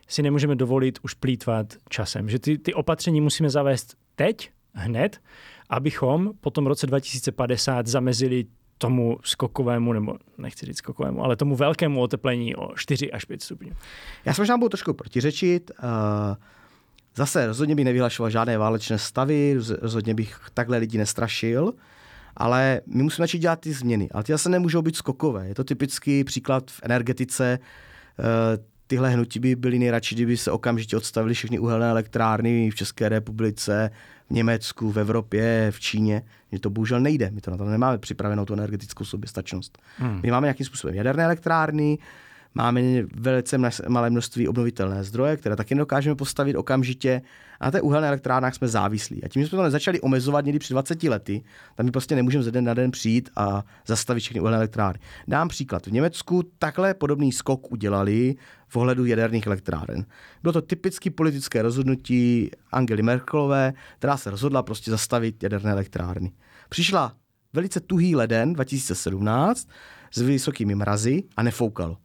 Speaker 1: si nemůžeme dovolit už plítvat časem. Že ty, ty opatření musíme zavést teď, hned, abychom po tom roce 2050 zamezili tomu skokovému, nebo nechci říct skokovému, ale tomu velkému oteplení o 4 až 5 stupňů.
Speaker 2: Já se možná budu trošku protiřečit. Eh, zase rozhodně bych nevyhlašoval žádné válečné stavy, rozhodně bych takhle lidi nestrašil, ale my musíme začít dělat ty změny. Ale ty zase nemůžou být skokové. Je to typický příklad v energetice. Eh, tyhle hnutí by byly nejradši, kdyby se okamžitě odstavili všechny uhelné elektrárny v České republice, Německu, v Evropě, v Číně, že to bohužel nejde. My to na to nemáme připravenou tu energetickou soběstačnost. Hmm. My máme nějakým způsobem jaderné elektrárny, Máme velice malé množství obnovitelné zdroje, které taky nedokážeme postavit okamžitě. A na té uhelné elektrárnách jsme závislí. A tím, že jsme to nezačali omezovat někdy před 20 lety, tak my prostě nemůžeme ze den na den přijít a zastavit všechny uhelné elektrárny. Dám příklad. V Německu takhle podobný skok udělali v ohledu jaderných elektráren. Bylo to typicky politické rozhodnutí Angely Merkelové, která se rozhodla prostě zastavit jaderné elektrárny. Přišla velice tuhý leden 2017 s vysokými mrazy a nefoukalo.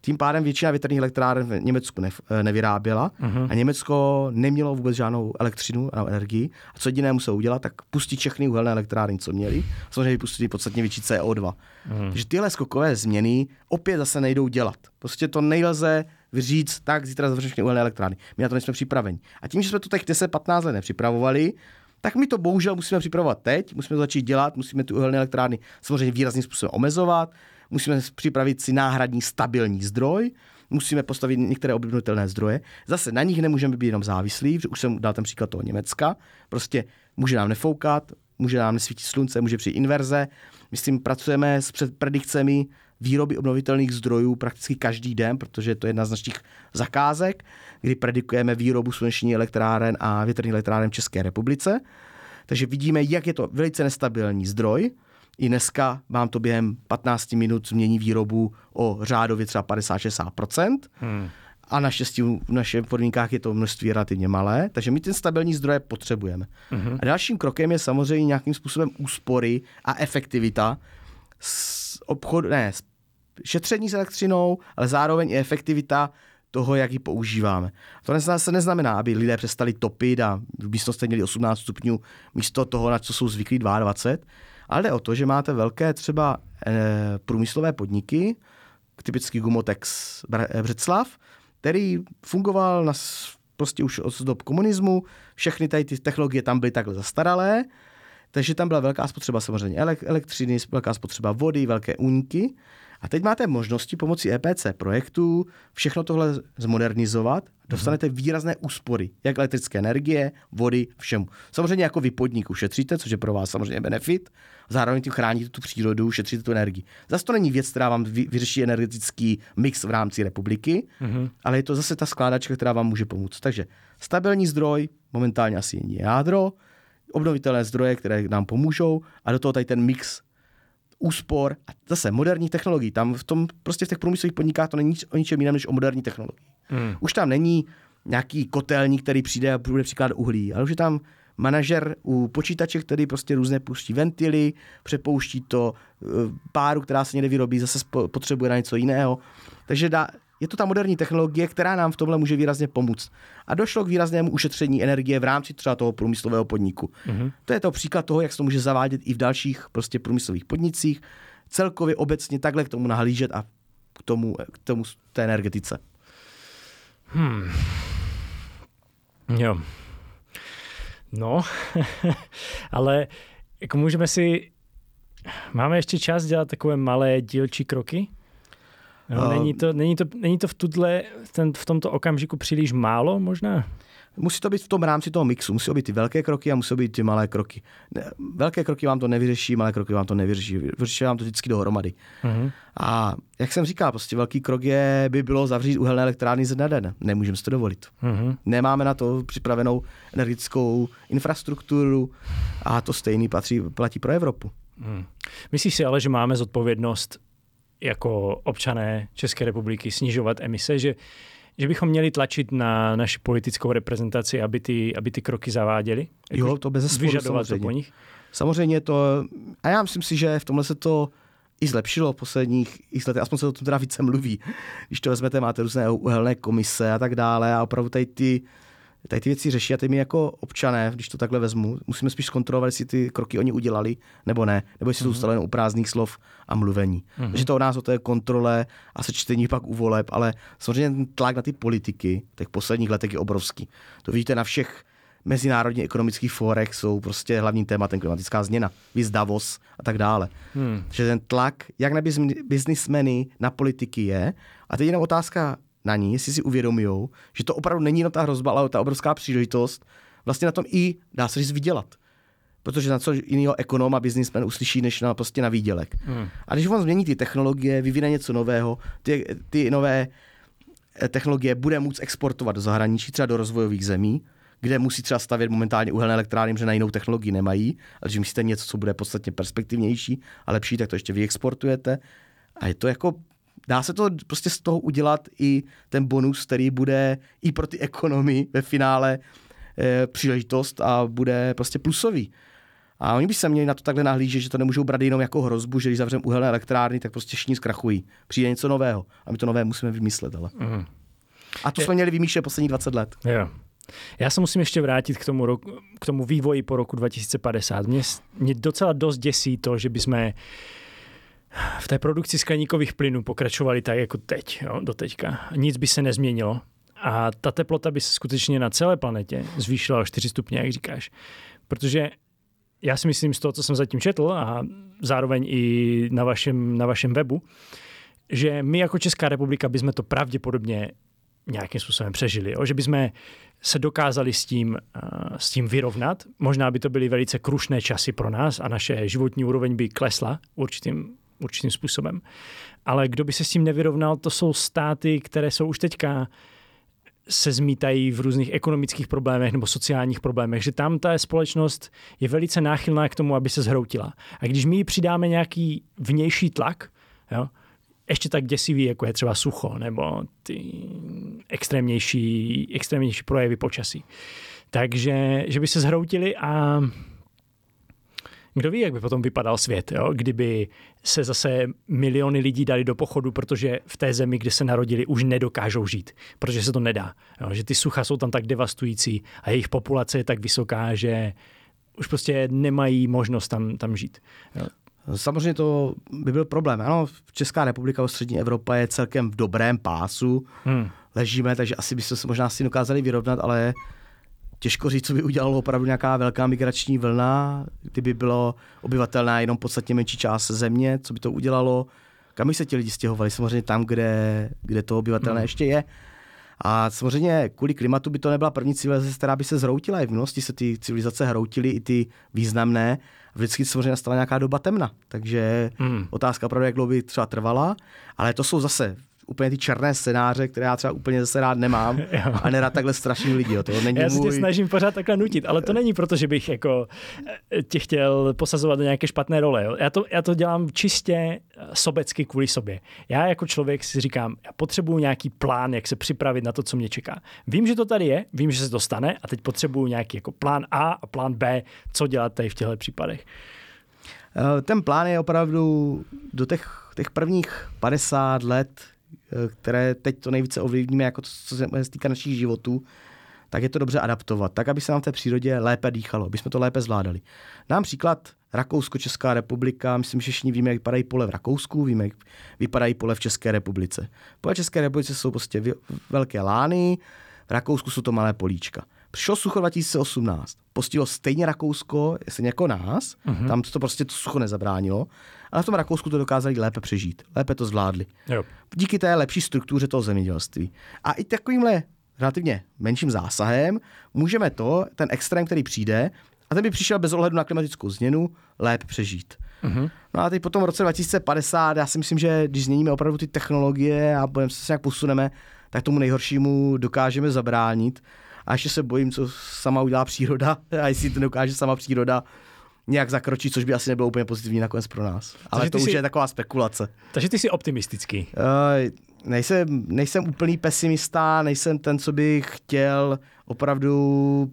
Speaker 2: Tím pádem většina větrných elektráren v Německu ne, eh, nevyráběla uh-huh. a Německo nemělo vůbec žádnou elektřinu a energii. A co jediné muselo udělat, tak pustit všechny uhelné elektrárny, co měli. Samozřejmě vypustili podstatně větší CO2. Uh-huh. Mhm. Takže tyhle skokové změny opět zase nejdou dělat. Prostě to nejlze říct, tak zítra zavřeme všechny uhelné elektrárny. My na to nejsme připraveni. A tím, že jsme to těch 10-15 let nepřipravovali, tak my to bohužel musíme připravovat teď, musíme to začít dělat, musíme ty uhelné elektrárny samozřejmě výrazným způsobem omezovat, musíme připravit si náhradní stabilní zdroj, musíme postavit některé obnovitelné zdroje. Zase na nich nemůžeme být jenom závislí, už jsem dal ten příklad toho Německa. Prostě může nám nefoukat, může nám nesvítit slunce, může přijít inverze. My s tím pracujeme s predikcemi výroby obnovitelných zdrojů prakticky každý den, protože to je jedna z našich zakázek, kdy predikujeme výrobu sluneční elektráren a větrných elektráren v České republice. Takže vidíme, jak je to velice nestabilní zdroj, i dneska vám to během 15 minut změní výrobu o řádově třeba 50-60%. Hmm. A naštěstí v našich podmínkách je to množství relativně malé, takže my ten stabilní zdroje potřebujeme. Hmm. A dalším krokem je samozřejmě nějakým způsobem úspory a efektivita s obchod, ne, s šetření s elektřinou, ale zároveň i efektivita toho, jak ji používáme. To se neznamená, aby lidé přestali topit a v místnosti měli 18 stupňů místo toho, na co jsou zvyklí 22, ale o to, že máte velké třeba e, průmyslové podniky, typicky Gumotex Břeclav, který fungoval na, prostě už od dob komunismu, všechny tady ty technologie tam byly takhle zastaralé, takže tam byla velká spotřeba samozřejmě elektřiny, velká spotřeba vody, velké úniky. A teď máte možnosti pomocí EPC projektů všechno tohle zmodernizovat. Dostanete výrazné úspory, jak elektrické energie, vody, všemu. Samozřejmě jako vy podnik ušetříte, což je pro vás samozřejmě benefit. Zároveň tím chráníte tu přírodu, šetříte tu energii. Zase to není věc, která vám vyřeší energetický mix v rámci republiky, mm-hmm. ale je to zase ta skládačka, která vám může pomoct. Takže stabilní zdroj, momentálně asi jen jádro, obnovitelné zdroje, které nám pomůžou a do toho tady ten mix úspor a zase moderní technologií. Tam v tom prostě v těch průmyslových podnikách to není o ničem jiném než o moderní technologii. Hmm. Už tam není nějaký kotelník, který přijde a bude příklad uhlí, ale už je tam manažer u počítače, který prostě různé pustí ventily, přepouští to eh, páru, která se někde vyrobí, zase potřebuje na něco jiného. Takže dá, je to ta moderní technologie, která nám v tomhle může výrazně pomoct. A došlo k výraznému ušetření energie v rámci třeba toho průmyslového podniku. Mm-hmm. To je to příklad toho, jak se to může zavádět i v dalších prostě průmyslových podnicích. Celkově obecně takhle k tomu nahlížet a k tomu, k tomu té energetice. Hmm.
Speaker 1: Jo. No, [laughs] ale jako můžeme si... Máme ještě čas dělat takové malé dílčí kroky? No, není, to, není, to, není to v, tuhle, ten, v tomto okamžiku příliš málo možná?
Speaker 2: Musí to být v tom rámci toho mixu. Musí to být ty velké kroky a musí to být ty malé kroky. Ne, velké kroky vám to nevyřeší, malé kroky vám to nevyřeší. Vyřeší vám to vždycky dohromady. Uh-huh. A jak jsem říkal, prostě velký krok je, by bylo zavřít uhelné elektrárny ze dne den. Nemůžeme si to dovolit. Uh-huh. Nemáme na to připravenou energetickou infrastrukturu a to stejný patří, platí pro Evropu. Uh-huh.
Speaker 1: Myslíš si ale, že máme zodpovědnost jako občané České republiky snižovat emise, že, že bychom měli tlačit na naši politickou reprezentaci, aby ty, aby ty kroky zaváděli?
Speaker 2: Jako jo, to bez
Speaker 1: Vyžadovat to po nich?
Speaker 2: Samozřejmě to, a já myslím si, že v tomhle se to i zlepšilo v posledních letech, aspoň se o tom teda více mluví. Když to vezmete, máte různé uhelné komise a tak dále a opravdu tady ty tady ty věci řeší a ty my jako občané, když to takhle vezmu, musíme spíš zkontrolovat, jestli ty kroky oni udělali nebo ne, nebo jestli mm-hmm. zůstalo jen u prázdných slov a mluvení. Mm-hmm. Takže to o nás o té kontrole a sečtení pak u voleb, ale samozřejmě ten tlak na ty politiky těch posledních letech je obrovský. To vidíte na všech mezinárodně ekonomických fórech jsou prostě hlavním tématem klimatická změna, víc Davos a tak dále. Hmm. Že ten tlak, jak na biznismeny, na politiky je. A teď jenom otázka, na ní, jestli si uvědomují, že to opravdu není jenom ta hrozba, ale ta obrovská příležitost vlastně na tom i, dá se říct, vydělat. Protože na co jiného ekonom a biznismen uslyší, než na, prostě na výdělek. Hmm. A když on změní ty technologie, vyvine něco nového, ty, ty nové eh, technologie bude moct exportovat do zahraničí, třeba do rozvojových zemí, kde musí třeba stavět momentálně uhelné elektrárny, že na jinou technologii nemají, ale že myslíte něco, co bude podstatně perspektivnější a lepší, tak to ještě vyexportujete. A je to jako dá se to prostě z toho udělat i ten bonus, který bude i pro ty ekonomy ve finále e, příležitost a bude prostě plusový. A oni by se měli na to takhle nahlížet, že to nemůžou brát jenom jako hrozbu, že když zavřeme uhelné elektrárny, tak prostě všichni zkrachují. Přijde něco nového a my to nové musíme vymyslet. Ale. Mm. A to je... jsme měli vymýšlet poslední 20 let.
Speaker 1: Jo. Já se musím ještě vrátit k tomu, roku, k tomu vývoji po roku 2050. Mě, mě docela dost děsí to, že bychom v té produkci skleníkových plynů pokračovali tak jako teď, jo, do teďka. Nic by se nezměnilo. A ta teplota by se skutečně na celé planetě zvýšila o 4 stupně, jak říkáš. Protože já si myslím z toho, co jsem zatím četl a zároveň i na vašem, na vašem webu, že my jako Česká republika bychom to pravděpodobně nějakým způsobem přežili. Jo? Že bychom se dokázali s tím, uh, s tím vyrovnat. Možná by to byly velice krušné časy pro nás a naše životní úroveň by klesla určitým určitým způsobem. Ale kdo by se s tím nevyrovnal, to jsou státy, které jsou už teďka se zmítají v různých ekonomických problémech nebo sociálních problémech, že tam ta společnost je velice náchylná k tomu, aby se zhroutila. A když my přidáme nějaký vnější tlak, jo, ještě tak děsivý, jako je třeba sucho nebo ty extrémnější, extrémnější projevy počasí. Takže, že by se zhroutili a Kdo ví, jak by potom vypadal svět, jo? kdyby se zase miliony lidí dali do pochodu, protože v té zemi, kde se narodili, už nedokážou žít, protože se to nedá. Jo? Že ty sucha jsou tam tak devastující a jejich populace je tak vysoká, že už prostě nemají možnost tam, tam žít. Jo?
Speaker 2: Samozřejmě to by byl problém. Ano, Česká republika, střední Evropa je celkem v dobrém pásu. Hmm. Ležíme, takže asi byste se možná si dokázali vyrovnat, ale těžko říct, co by udělalo opravdu nějaká velká migrační vlna, kdyby bylo obyvatelná jenom podstatně menší část země, co by to udělalo, kam by se ti lidi stěhovali, samozřejmě tam, kde, kde to obyvatelné hmm. ještě je. A samozřejmě kvůli klimatu by to nebyla první civilizace, která by se zhroutila. I v minulosti se ty civilizace hroutily, i ty významné. Vždycky samozřejmě nastala nějaká doba temna. Takže hmm. otázka opravdu, jak dlouho by třeba trvala. Ale to jsou zase úplně ty černé scénáře, které já třeba úplně zase rád nemám [laughs] a nerad takhle strašný lidi. Jo. To není
Speaker 1: já
Speaker 2: se
Speaker 1: tě snažím pořád takhle nutit, ale to není proto, že bych jako eh, tě chtěl posazovat do nějaké špatné role. Jo. Já, to, já to dělám čistě eh, sobecky kvůli sobě. Já jako člověk si říkám, já potřebuju nějaký plán, jak se připravit na to, co mě čeká. Vím, že to tady je, vím, že se to stane a teď potřebuju nějaký jako plán A a plán B, co dělat tady v těchto případech.
Speaker 2: Eh, ten plán je opravdu do těch, těch prvních 50 let které teď to nejvíce ovlivníme, jako to, co se týká našich životů, tak je to dobře adaptovat, tak, aby se nám v té přírodě lépe dýchalo, aby jsme to lépe zvládali. Dám příklad Rakousko, Česká republika, myslím, že všichni víme, jak vypadají pole v Rakousku, víme, jak vypadají pole v České republice. Pole v České republice jsou prostě velké lány, v Rakousku jsou to malé políčka. Přišlo sucho 2018, postihlo stejně Rakousko, jestli jako nás, uh-huh. tam to prostě to sucho nezabránilo, ale v tom Rakousku to dokázali lépe přežít, lépe to zvládli. Jo. Díky té lepší struktuře toho zemědělství. A i takovýmhle relativně menším zásahem můžeme to, ten extrém, který přijde, a ten by přišel bez ohledu na klimatickou změnu, lépe přežít. Uh-huh. No a teď potom v roce 2050, já si myslím, že když změníme opravdu ty technologie a budeme se nějak posuneme, tak tomu nejhoršímu dokážeme zabránit. A ještě se bojím, co sama udělá příroda [laughs] a jestli to dokáže sama příroda nějak zakročit, což by asi nebylo úplně pozitivní nakonec pro nás. Ale takže to už jsi, je taková spekulace.
Speaker 1: Takže ty jsi optimistický.
Speaker 2: Uh, nejsem, nejsem úplný pesimista, nejsem ten, co by chtěl opravdu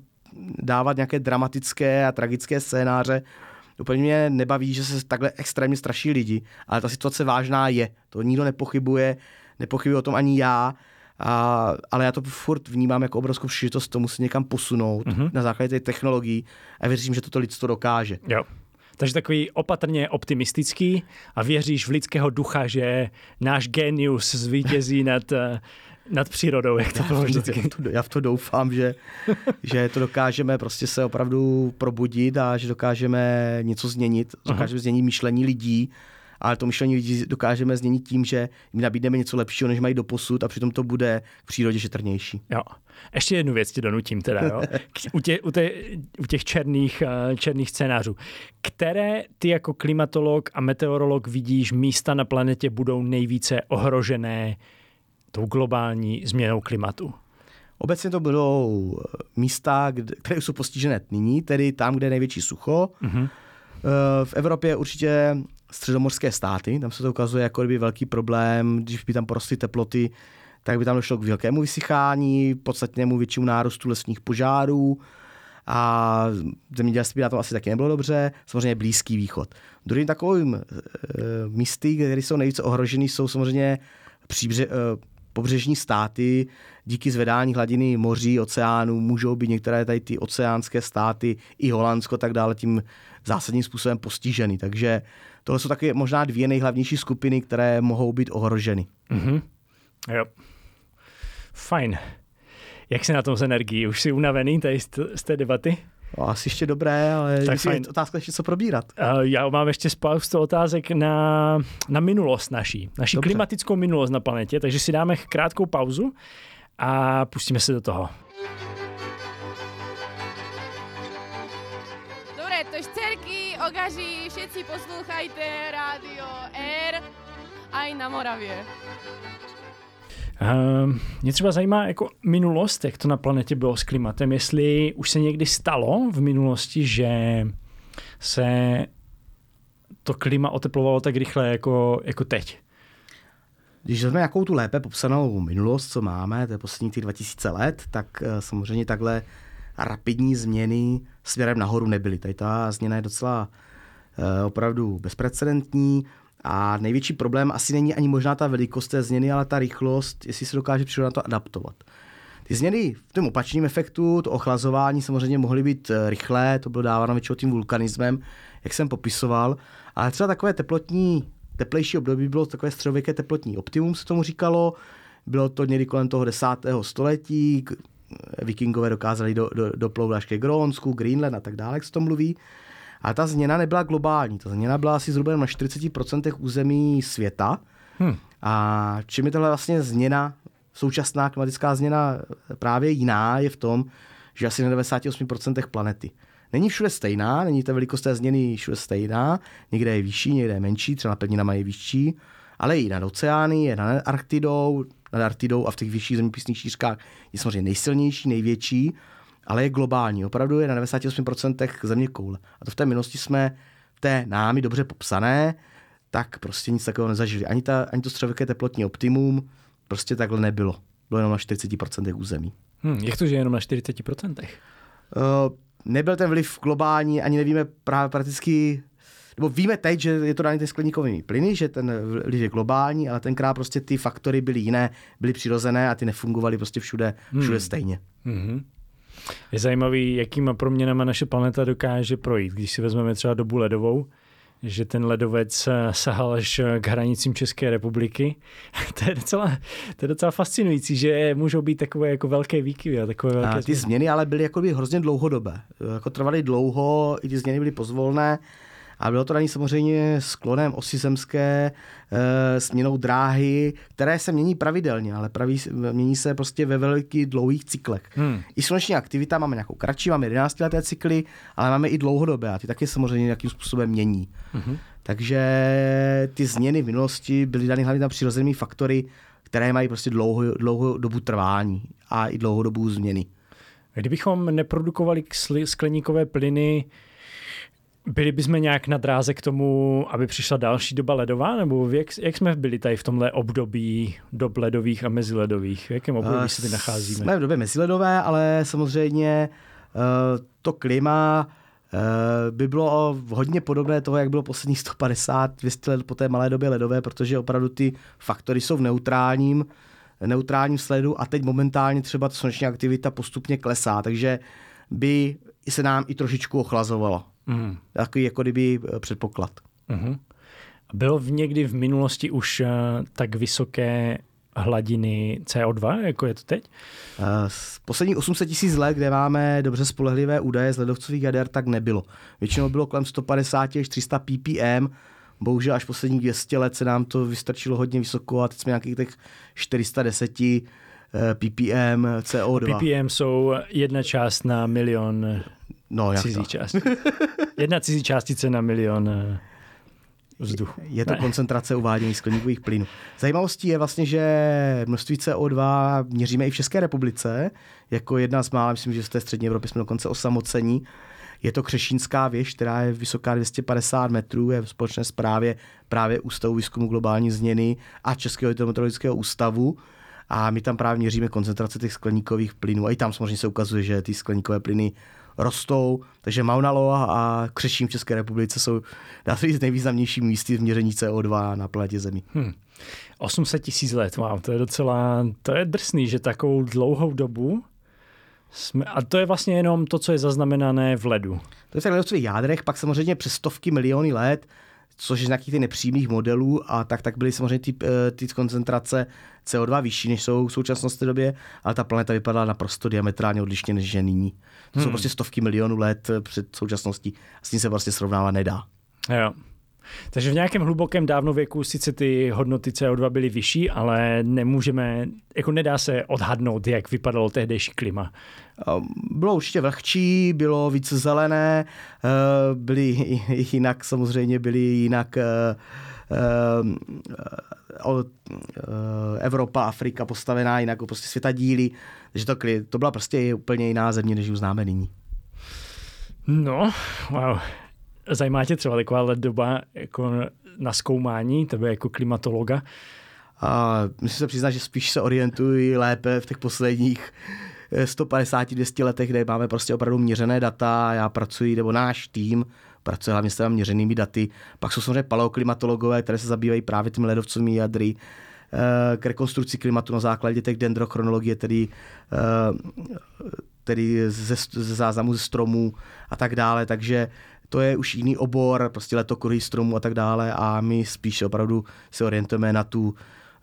Speaker 2: dávat nějaké dramatické a tragické scénáře. Úplně mě nebaví, že se takhle extrémně straší lidi, ale ta situace vážná je. To nikdo nepochybuje, nepochybuje o tom ani já. A, ale já to furt vnímám jako obrovskou příležitost tomu se někam posunout mm-hmm. na základě té technologií a věřím, že toto lidstvo dokáže.
Speaker 1: Jo. Takže takový opatrně optimistický a věříš v lidského ducha, že náš genius zvítězí [laughs] nad, nad přírodou, jak to bylo vždycky.
Speaker 2: Já v to, já v to doufám, že, [laughs] že to dokážeme prostě se opravdu probudit a že dokážeme něco změnit, dokážeme změnit myšlení lidí ale to myšlení lidí dokážeme změnit tím, že jim nabídneme něco lepšího, než mají do posud a přitom to bude v přírodě šetrnější.
Speaker 1: Jo. Ještě jednu věc ti donutím teda, jo. [laughs] U, tě, u, tě, u těch černých, uh, černých scénářů. Které ty jako klimatolog a meteorolog vidíš místa na planetě budou nejvíce ohrožené tou globální změnou klimatu?
Speaker 2: Obecně to budou místa, které jsou postižené nyní, tedy tam, kde je největší sucho. Mm-hmm. V Evropě určitě středomorské státy. Tam se to ukazuje jako kdyby velký problém, když by tam porostly teploty, tak by tam došlo k velkému vysychání, podstatnému většímu nárůstu lesních požárů a zemědělství na to asi taky nebylo dobře. Samozřejmě Blízký východ. Druhým takovým e, místy, které jsou nejvíce ohrožený, jsou samozřejmě příbře, e, pobřežní státy. Díky zvedání hladiny moří, oceánů můžou být některé tady ty oceánské státy, i Holandsko tak dále tím zásadním způsobem postiženy. Takže tohle jsou taky možná dvě nejhlavnější skupiny, které mohou být ohroženy.
Speaker 1: Mm-hmm. Jo. Fajn. Jak jsi na tom s energií? Už jsi unavený tady z té debaty?
Speaker 2: No, asi ještě dobré, ale tak je otázka ještě co probírat.
Speaker 1: Uh, já mám ještě spoustu otázek na, na minulost naší, naší Dobře. klimatickou minulost na planetě, takže si dáme krátkou pauzu a pustíme se do toho. Ogaři, všetci poslouchajte rádio R aj na Moravě. Uh, mě třeba zajímá jako minulost, jak to na planetě bylo s klimatem, jestli už se někdy stalo v minulosti, že se to klima oteplovalo tak rychle jako, jako teď.
Speaker 2: Když vezmeme nějakou tu lépe popsanou minulost, co máme, to je poslední těch 2000 let, tak uh, samozřejmě takhle rapidní změny směrem nahoru nebyly. Tady ta změna je docela opravdu bezprecedentní. A největší problém asi není ani možná ta velikost té změny, ale ta rychlost, jestli se dokáže příroda na to adaptovat. Ty změny v tom opačném efektu, to ochlazování samozřejmě mohly být eh, rychlé, to bylo dáváno většinou tím vulkanismem, jak jsem popisoval, ale třeba takové teplotní, teplejší období bylo takové středověké teplotní optimum, se tomu říkalo, bylo to někdy kolem toho desátého století, vikingové dokázali do, do, doplout až ke Grónsku, Greenland a tak dále, jak se to mluví. A ta změna nebyla globální, ta změna byla asi zhruba na 40% území světa. Hmm. A čím je tohle vlastně změna, současná klimatická změna právě jiná, je v tom, že asi na 98% planety. Není všude stejná, není ta velikost té změny všude stejná, někde je vyšší, někde je menší, třeba na pevninama je vyšší, ale i nad oceány, je nad Arktidou, nad Arktidou a v těch vyšších zeměpisných šířkách je samozřejmě nejsilnější, největší ale je globální. Opravdu je na 98% země koule. A to v té minulosti jsme té námi dobře popsané, tak prostě nic takového nezažili. Ani, ta, ani to středověké teplotní optimum prostě takhle nebylo. Bylo jenom na 40% území.
Speaker 1: Hmm, jak to, že jenom na 40%? Uh,
Speaker 2: eh, nebyl ten vliv globální, ani nevíme právě prakticky, nebo víme teď, že je to daný ty skleníkovými plyny, že ten vliv je globální, ale tenkrát prostě ty faktory byly jiné, byly přirozené a ty nefungovaly prostě všude, všude hmm. stejně. Hmm.
Speaker 1: Je zajímavý, jakýma proměnama naše planeta dokáže projít. Když si vezmeme třeba dobu ledovou, že ten ledovec eh, sahal až eh, k hranicím České republiky. [laughs] to, je docela, to je docela fascinující, že můžou být takové jako velké výkyvy. A takové velké
Speaker 2: a ty změny ale byly jako by hrozně dlouhodobé. Jako trvaly dlouho, i ty změny byly pozvolné. A bylo to daný samozřejmě sklonem osy zemské, e, směnou dráhy, které se mění pravidelně, ale praví, mění se prostě ve velikých dlouhých cyklech. Hmm. I sluneční aktivita máme nějakou kratší, máme 11 leté cykly, ale máme i dlouhodobé a ty taky samozřejmě nějakým způsobem mění. Hmm. Takže ty změny v minulosti byly dány hlavně na přirozenými faktory, které mají prostě dlouhou, dlouhou dobu trvání a i dlouhodobou změny.
Speaker 1: Kdybychom neprodukovali skleníkové plyny, byli bychom nějak na dráze k tomu, aby přišla další doba ledová? Nebo jak, jak jsme byli tady v tomhle období dob ledových a meziledových? V jakém období uh, se ty nacházíme?
Speaker 2: Jsme v době meziledové, ale samozřejmě uh, to klima uh, by bylo hodně podobné toho, jak bylo posledních 150, 200 let po té malé době ledové, protože opravdu ty faktory jsou v neutrálním, neutrálním sledu a teď momentálně třeba ta sluneční aktivita postupně klesá, takže by se nám i trošičku ochlazovalo. Mm. Takový jako kdyby eh, předpoklad. Mm-hmm.
Speaker 1: Bylo v někdy v minulosti už uh, tak vysoké hladiny CO2, jako je to teď?
Speaker 2: Uh, z posledních 800 tisíc let, kde máme dobře spolehlivé údaje z ledovcových jader, tak nebylo. Většinou bylo kolem 150 až 300 ppm, bohužel až posledních 200 let se nám to vystrčilo hodně vysoko a teď jsme nějakých těch 410 ppm CO2.
Speaker 1: ppm jsou jedna část na milion No, jak cizí to? část. [laughs] Jedna cizí částice na milion eh, vzduchu.
Speaker 2: Je to ne. koncentrace uvádění skleníkových plynů. Zajímavostí je vlastně, že množství CO2 měříme i v České republice, jako jedna z mála, myslím, že z té střední Evropy jsme dokonce osamocení. Je to Křešínská věž, která je vysoká 250 metrů, je v společné správě právě Ústavu výzkumu globální změny a Českého hydrometeorologického ústavu. A my tam právě měříme koncentrace těch skleníkových plynů. A i tam samozřejmě se ukazuje, že ty skleníkové plyny rostou, takže Mauna Loa a Křeším v České republice jsou dá se říct nejvýznamnější místy v měření CO2 na planetě Zemi. Hmm.
Speaker 1: 800 tisíc let, wow, to je docela, to je drsný, že takovou dlouhou dobu jsme, a to je vlastně jenom to, co je zaznamenané v ledu.
Speaker 2: To je v ledovcových jádrech, pak samozřejmě přes stovky miliony let což je z nějakých ty nepřímých modelů a tak, tak byly samozřejmě ty, eh, ty koncentrace CO2 vyšší, než jsou v současnosti době, ale ta planeta vypadala naprosto diametrálně odlišně, než je nyní. To hmm. jsou prostě stovky milionů let eh, před současností a s tím se vlastně srovnávat nedá.
Speaker 1: Jo. Takže v nějakém hlubokém dávnověku sice ty hodnoty CO2 byly vyšší, ale nemůžeme, jako nedá se odhadnout, jak vypadalo tehdejší klima.
Speaker 2: Bylo určitě vlhčí, bylo víc zelené, eh, byly jinak samozřejmě, byly jinak eh, eh, Evropa, Afrika postavená jinak, prostě světa díly, takže to, to byla prostě úplně jiná země, než ji známe nyní.
Speaker 1: No, wow. Zajímá tě třeba taková doba jako na zkoumání, tebe jako klimatologa?
Speaker 2: A musím se přiznat, že spíš se orientuji lépe v těch posledních 150-200 letech, kde máme prostě opravdu měřené data, já pracuji, nebo náš tým pracuje hlavně s těmi měřenými daty. Pak jsou samozřejmě paleoklimatologové, které se zabývají právě těmi ledovcovými jadry, eh, k rekonstrukci klimatu na základě těch dendrochronologie, tedy, eh, tedy ze, ze záznamu ze stromů a tak dále, takže to je už jiný obor, prostě letokruhy stromů a tak dále a my spíš opravdu se orientujeme na tu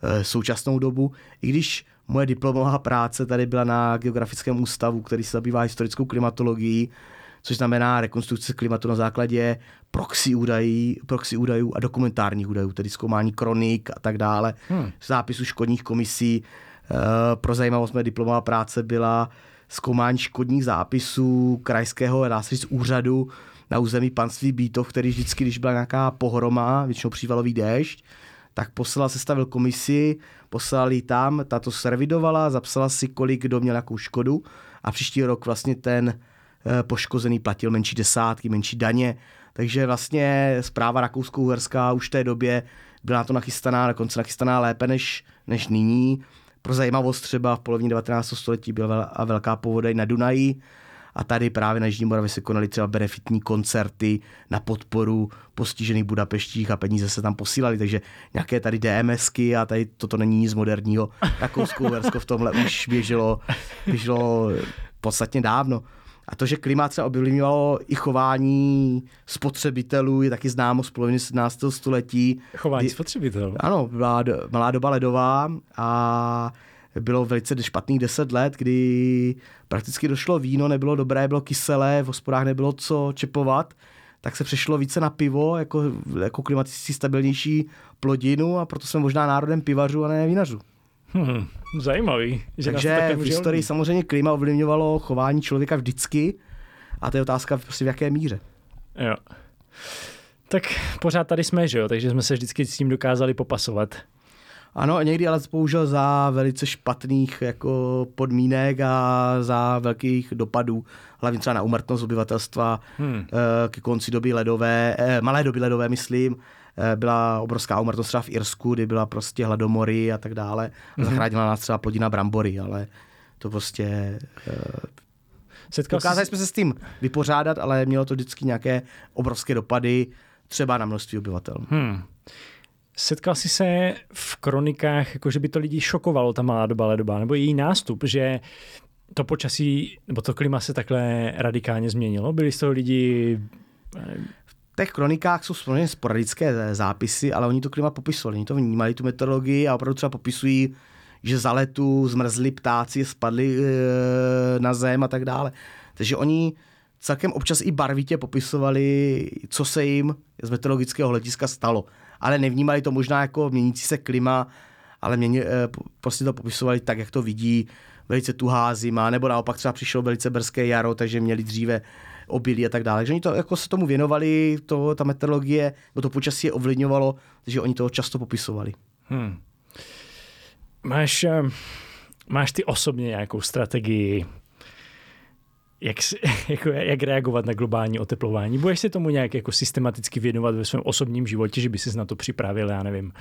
Speaker 2: eh, současnou dobu, i když moje diplomová práce tady byla na Geografickém ústavu, který se zabývá historickou klimatologií, což znamená rekonstrukce klimatu na základě proxy, údají, proxy údajů a dokumentárních údajů, tedy zkoumání kronik a tak dále, hmm. zápisu škodních komisí. Eh, pro zajímavost mé diplomová práce byla zkoumání škodních zápisů krajského, dá se říct, úřadu na území panství Bítov, který vždycky, když byla nějaká pohroma, většinou přívalový déšť, tak poslala, sestavil komisi, poslal ji tam, ta to servidovala, zapsala si, kolik kdo měl jakou škodu a příští rok vlastně ten Eh, poškozený platil menší desátky, menší daně. Takže vlastně zpráva Rakousko-Uherská už v té době byla na to nachystaná, dokonce nachystaná lépe než, než nyní. Pro zajímavost třeba v polovině 19. století byla velká povodeň na Dunaji a tady právě na Jižní Moravě se konaly třeba benefitní koncerty na podporu postižených Budapeštích a peníze se tam posílaly, takže nějaké tady DMSky a tady toto není nic moderního. Rakousko-Uhersko v tomhle už běželo, běželo podstatně dávno. A to, že klima třeba ovlivňovalo i chování spotřebitelů, je taky známo z poloviny 17. století.
Speaker 1: Chování kdy, spotřebitelů?
Speaker 2: Ano, byla do, malá doba ledová a bylo velice špatných deset let, kdy prakticky došlo víno, nebylo dobré, bylo kyselé, v hospodách nebylo co čepovat, tak se přešlo více na pivo, jako, jako klimaticky stabilnější plodinu a proto jsme možná národem pivařů a ne vínařů.
Speaker 1: Hmm, zajímavý.
Speaker 2: Že Takže v historii samozřejmě klima ovlivňovalo chování člověka vždycky a to je otázka prostě v jaké míře.
Speaker 1: Jo. Tak pořád tady jsme, že jo, takže jsme se vždycky s tím dokázali popasovat.
Speaker 2: Ano, někdy ale použil za velice špatných jako podmínek a za velkých dopadů, hlavně třeba na umrtnost obyvatelstva hmm. Eh, ke konci doby ledové, eh, malé doby ledové, myslím, Eh, byla obrovská umrtnost třeba v Irsku, kdy byla prostě hladomory a tak dále. Mm-hmm. Zachránila nás třeba plodina brambory, ale to prostě... Eh, Setkal Dokázali jsi... jsme se s tím vypořádat, ale mělo to vždycky nějaké obrovské dopady, třeba na množství obyvatel. Hmm.
Speaker 1: Setkal jsi se v kronikách, jako že by to lidi šokovalo, ta malá doba ledoba, nebo její nástup, že to počasí, nebo to klima se takhle radikálně změnilo? Byli z toho lidi
Speaker 2: těch kronikách jsou samozřejmě sporadické zápisy, ale oni to klima popisovali, oni to vnímali, tu meteorologii a opravdu třeba popisují, že za letu zmrzli ptáci, spadli e, na zem a tak dále. Takže oni celkem občas i barvitě popisovali, co se jim z meteorologického hlediska stalo. Ale nevnímali to možná jako měnící se klima, ale měni, e, prostě to popisovali tak, jak to vidí, velice tuhá zima, nebo naopak třeba přišlo velice brzké jaro, takže měli dříve obilí a tak dále. Takže oni to jako se tomu věnovali, to, ta meteorologie, to počasí je ovlivňovalo, takže oni to často popisovali. Hmm.
Speaker 1: Máš, eh, máš ty osobně nějakou strategii, jak, [laughs] jako, jak reagovat na globální oteplování? Budeš se tomu nějak jako systematicky věnovat ve svém osobním životě, že by si na to připravil, já nevím,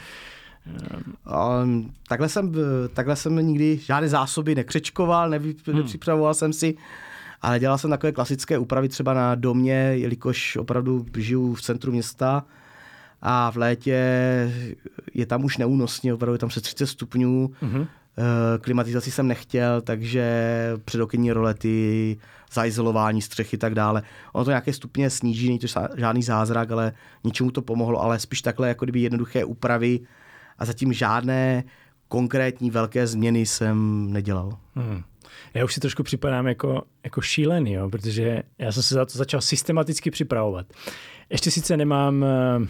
Speaker 2: Um, takhle, jsem, takhle jsem nikdy žádné zásoby nekřečkoval, nevy, hmm. nepřipravoval jsem si ale dělal jsem takové klasické úpravy třeba na domě, jelikož opravdu žiju v centru města a v létě je tam už neúnosně, opravdu je tam se 30 stupňů, mm-hmm. Klimatizaci jsem nechtěl, takže předokenní rolety, zaizolování střechy tak dále. Ono to nějaké stupně sníží, není to žádný zázrak, ale ničemu to pomohlo, ale spíš takhle jako kdyby jednoduché úpravy a zatím žádné konkrétní velké změny jsem nedělal. Hmm.
Speaker 1: Já už si trošku připadám jako, jako šílený, jo, protože já jsem se za to začal systematicky připravovat. Ještě sice nemám uh,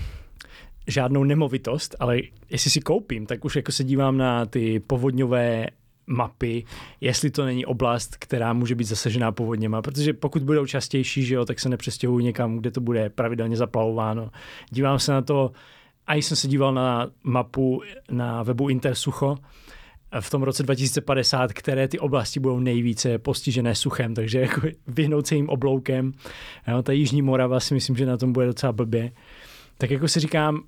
Speaker 1: žádnou nemovitost, ale jestli si koupím, tak už jako se dívám na ty povodňové mapy, jestli to není oblast, která může být zasažená povodněma, protože pokud budou častější, že jo, tak se nepřestěhují někam, kde to bude pravidelně zaplavováno. Dívám se na to, a jsem se díval na mapu na webu Intersucho, v tom roce 2050, které ty oblasti budou nejvíce postižené suchem, takže jako [laughs] vyhnout se jim obloukem. Jo, ta Jižní Morava si myslím, že na tom bude docela blbě. Tak jako si říkám,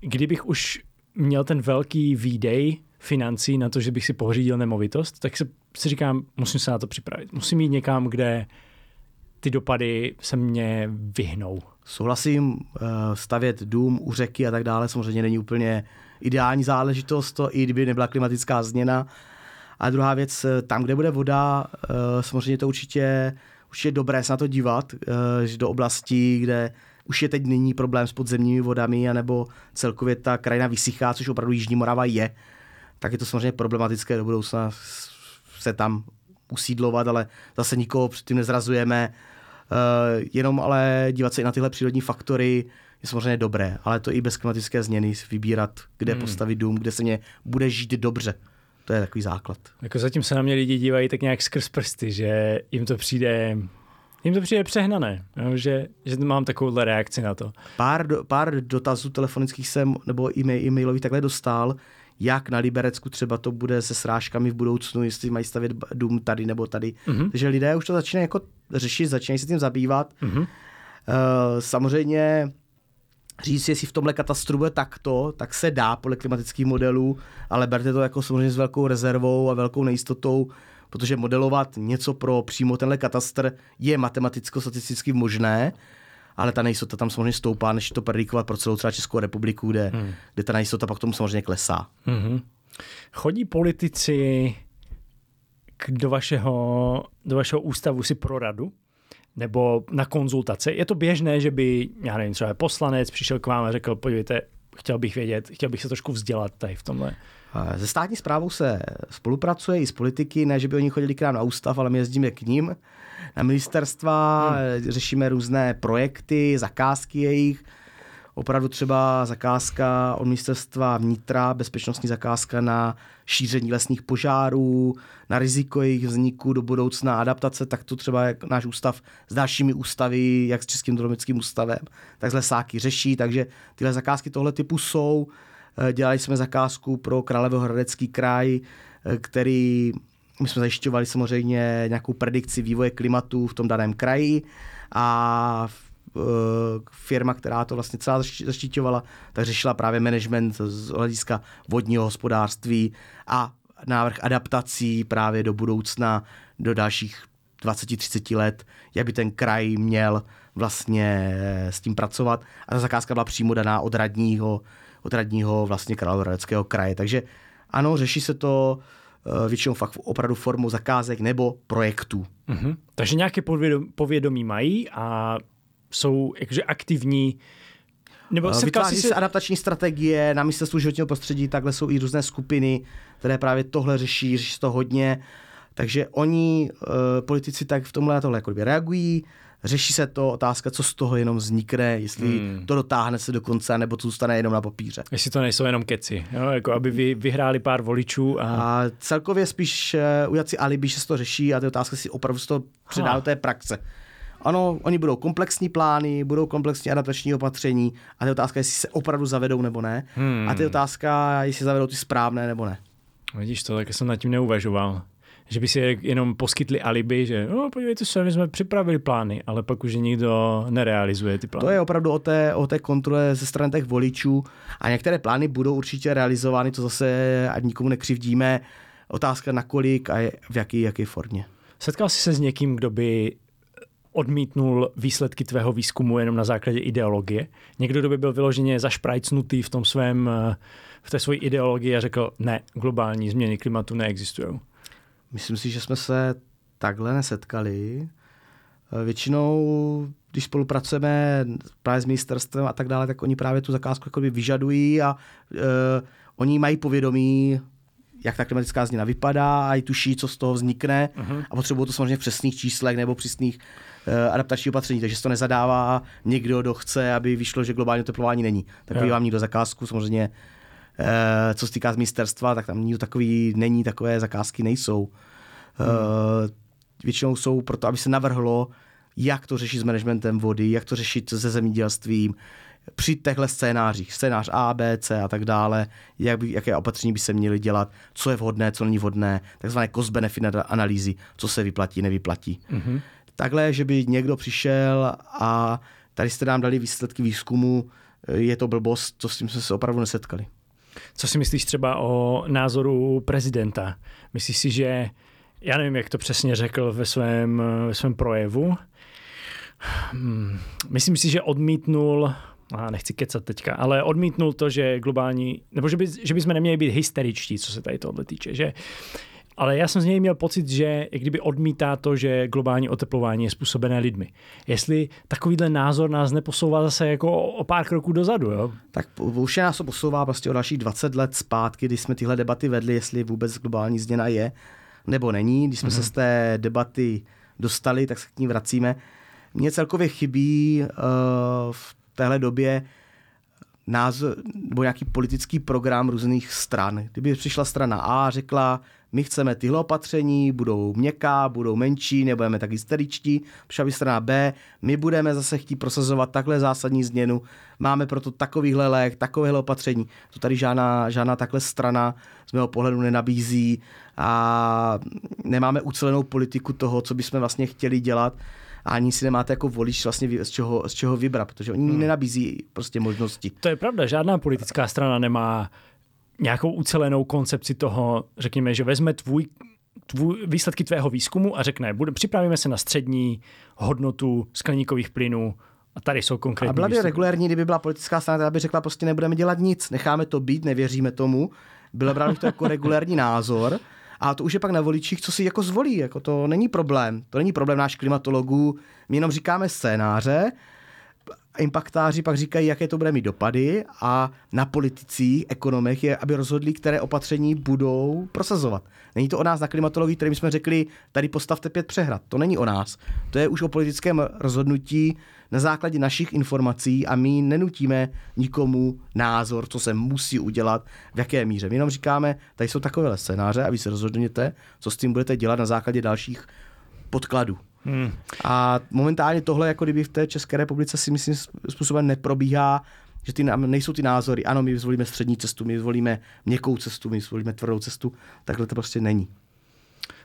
Speaker 1: kdybych už měl ten velký výdej financí na to, že bych si pořídil nemovitost, tak si, si říkám, musím se na to připravit. Musím jít někam, kde ty dopady se mě vyhnou.
Speaker 2: Souhlasím, eh, stavět dům u řeky a tak dále samozřejmě není úplně ideální záležitost, to i kdyby nebyla klimatická změna. A druhá věc, eh, tam, kde bude voda, eh, samozřejmě to určitě, určitě dobré se na to dívat, že do oblastí, kde už je teď nyní problém s podzemními vodami, anebo celkově ta krajina vysychá, což opravdu Jižní Morava je, tak je to samozřejmě problematické do budoucna se tam usídlovat, ale zase nikoho předtím nezrazujeme. Uh, jenom ale dívat se i na tyhle přírodní faktory je samozřejmě dobré, ale to i bez klimatické změny vybírat, kde hmm. postavit dům, kde se mě bude žít dobře. To je takový základ.
Speaker 1: Jako zatím se na mě lidi dívají tak nějak skrz prsty, že jim to přijde jim to přijde přehnané, jo, že, že mám takovouhle reakci na to.
Speaker 2: Pár, do, pár dotazů telefonických jsem, nebo e-mail, e-mailových takhle dostal, jak na Liberecku třeba to bude se srážkami v budoucnu, jestli mají stavět dům tady nebo tady. Mm-hmm. Takže lidé už to začínají jako řešit, začínají se tím zabývat. Mm-hmm. Uh, samozřejmě říct, jestli v tomhle katastru bude takto, tak se dá podle klimatických modelů, ale berte to jako samozřejmě s velkou rezervou a velkou nejistotou, protože modelovat něco pro přímo tenhle katastr je matematicko-statisticky možné, ale ta nejistota tam samozřejmě stoupá, než to predikovat pro celou třeba Českou republiku, kde, hmm. kde ta nejistota pak tomu samozřejmě klesá. Hmm.
Speaker 1: Chodí politici k, do, vašeho, do vašeho ústavu si pro radu? Nebo na konzultace? Je to běžné, že by, já nevím, třeba poslanec přišel k vám a řekl, podívejte, chtěl bych vědět, chtěl bych se trošku vzdělat tady v tomhle.
Speaker 2: Se státní zprávou se spolupracuje i s politiky, ne, že by oni chodili k nám na ústav, ale my jezdíme k ním na ministerstva, hmm. řešíme různé projekty, zakázky jejich. Opravdu třeba zakázka od ministerstva vnitra, bezpečnostní zakázka na šíření lesních požárů, na riziko jejich vzniku do budoucna, adaptace, tak to třeba jak náš ústav s dalšími ústavy, jak s Českým dromickým ústavem, tak z lesáky řeší, takže tyhle zakázky tohle typu jsou. Eh, dělali jsme zakázku pro Královéhradecký kraj, eh, který my jsme zajišťovali samozřejmě nějakou predikci vývoje klimatu v tom daném kraji a eh, firma, která to vlastně celá zaštiťovala, tak řešila právě management z hlediska vodního hospodářství a návrh adaptací právě do budoucna, do dalších 20-30 let, jak by ten kraj měl vlastně s tím pracovat. A ta zakázka byla přímo daná od radního od radního vlastně Královéhradeckého kraje. Takže ano, řeší se to eh, většinou fakt opravdu formou zakázek nebo projektů.
Speaker 1: Mm-hmm. Takže nějaké povědomí mají a jsou jakože aktivní
Speaker 2: nebo eh, Vytváří se adaptační strategie na ministerstvu životního prostředí, takhle jsou i různé skupiny, které právě tohle řeší, řeší to hodně. Takže oni, eh, politici, tak v tomhle na tohle jako reagují, řeší se to, otázka, co z toho jenom vznikne, jestli hmm. to dotáhne se do konce, nebo to zůstane jenom na papíře.
Speaker 1: Jestli to nejsou jenom keci, jo? jako aby vy vyhráli pár voličů. A,
Speaker 2: a celkově spíš uh, si alibi, že se to řeší a ty otázky si opravdu z toho předá do té praxe. Ano, oni budou komplexní plány, budou komplexní adaptační opatření a ty otázka, jestli se opravdu zavedou nebo ne. Hmm. A ty otázka, jestli zavedou ty správné nebo ne.
Speaker 1: Vidíš to, tak jsem nad tím neuvažoval že by si jenom poskytli alibi, že no, podívejte se, my jsme připravili plány, ale pak už nikdo nerealizuje ty plány.
Speaker 2: To je opravdu o té, o té kontrole ze strany těch voličů a některé plány budou určitě realizovány, to zase ať nikomu nekřivdíme. Otázka na kolik a v jaký, jaký formě.
Speaker 1: Setkal jsi se s někým, kdo by odmítnul výsledky tvého výzkumu jenom na základě ideologie? Někdo, kdo by byl vyloženě zašprajcnutý v tom svém, v té své ideologii a řekl, ne, globální změny klimatu neexistují.
Speaker 2: Myslím si, že jsme se takhle nesetkali. Eh, většinou, když spolupracujeme právě s ministerstvem a tak dále, tak oni právě tu zakázku jako vyžadují a uh, oni mají povědomí, jak ta klimatická změna vypadá a i tuší, co z toho vznikne uh-huh. a potřebují to samozřejmě v přesných číslech nebo přesných uh, adaptačních opatření, takže se to nezadává někdo, kdo chce, aby vyšlo, že globální oteplování není. Takový vám někdo zakázku samozřejmě Eh, co se týká z ministerstva, tak tam nikdo takový není, takové zakázky nejsou. Hmm. Většinou jsou proto, aby se navrhlo, jak to řešit s managementem vody, jak to řešit se zemědělstvím, při těchto scénářích, scénář A, B, C a tak dále, jak by, jaké opatření by se měly dělat, co je vhodné, co není vhodné, takzvané cost-benefit analýzy, co se vyplatí, nevyplatí. Mm-hmm. Takhle, že by někdo přišel a tady jste nám dali výsledky výzkumu, je to blbost, co s tím jsme se opravdu nesetkali.
Speaker 1: Co si myslíš třeba o názoru prezidenta? Myslíš si, že, já nevím, jak to přesně řekl ve svém, ve svém projevu, hmm, myslím si, že odmítnul a nechci kecat teďka, ale odmítnul to, že globální, nebo že, by, že bychom neměli být hysteričtí, co se tady tohle týče, že ale já jsem z něj měl pocit, že kdyby odmítá to, že globální oteplování je způsobené lidmi. Jestli takovýhle názor nás neposouvá zase jako o pár kroků dozadu, jo?
Speaker 2: Tak už nás to posouvá prostě o další 20 let zpátky, kdy jsme tyhle debaty vedli, jestli vůbec globální změna je nebo není. Když jsme mm-hmm. se z té debaty dostali, tak se k ní vracíme. Mně celkově chybí uh, v téhle době názor, nebo nějaký politický program různých stran. Kdyby přišla strana A a řekla, my chceme tyhle opatření, budou měkká, budou menší, nebudeme tak hysteričtí, by strana B, my budeme zase chtít prosazovat takhle zásadní změnu, máme proto takovýhle lék, takovéhle opatření. To tady žádná, žádná takhle strana z mého pohledu nenabízí a nemáme ucelenou politiku toho, co bychom vlastně chtěli dělat a ani si nemáte jako volič vlastně z čeho, z čeho vybrat, protože oni hmm. nenabízí prostě možnosti.
Speaker 1: To je pravda, žádná politická strana nemá nějakou ucelenou koncepci toho, řekněme, že vezme tvůj, tvůj výsledky tvého výzkumu a řekne, bude, připravíme se na střední hodnotu skleníkových plynů a tady jsou konkrétní. A
Speaker 2: byla by regulární, kdyby byla politická strana, která by řekla, prostě nebudeme dělat nic, necháme to být, nevěříme tomu. Bylo bych to jako regulární názor. A to už je pak na voličích, co si jako zvolí. Jako to není problém. To není problém náš klimatologů. My jenom říkáme scénáře impaktáři pak říkají, jaké to bude mít dopady a na politicích, ekonomech je, aby rozhodli, které opatření budou prosazovat. Není to o nás na klimatologii, kterým jsme řekli, tady postavte pět přehrad. To není o nás. To je už o politickém rozhodnutí na základě našich informací a my nenutíme nikomu názor, co se musí udělat, v jaké míře. My jenom říkáme, tady jsou takové scénáře a vy se rozhodněte, co s tím budete dělat na základě dalších podkladů. Hmm. A momentálně tohle, jako kdyby v té České republice si myslím způsobem neprobíhá, že ty, nejsou ty názory. Ano, my zvolíme střední cestu, my zvolíme měkkou cestu, my zvolíme tvrdou cestu. Takhle to prostě není.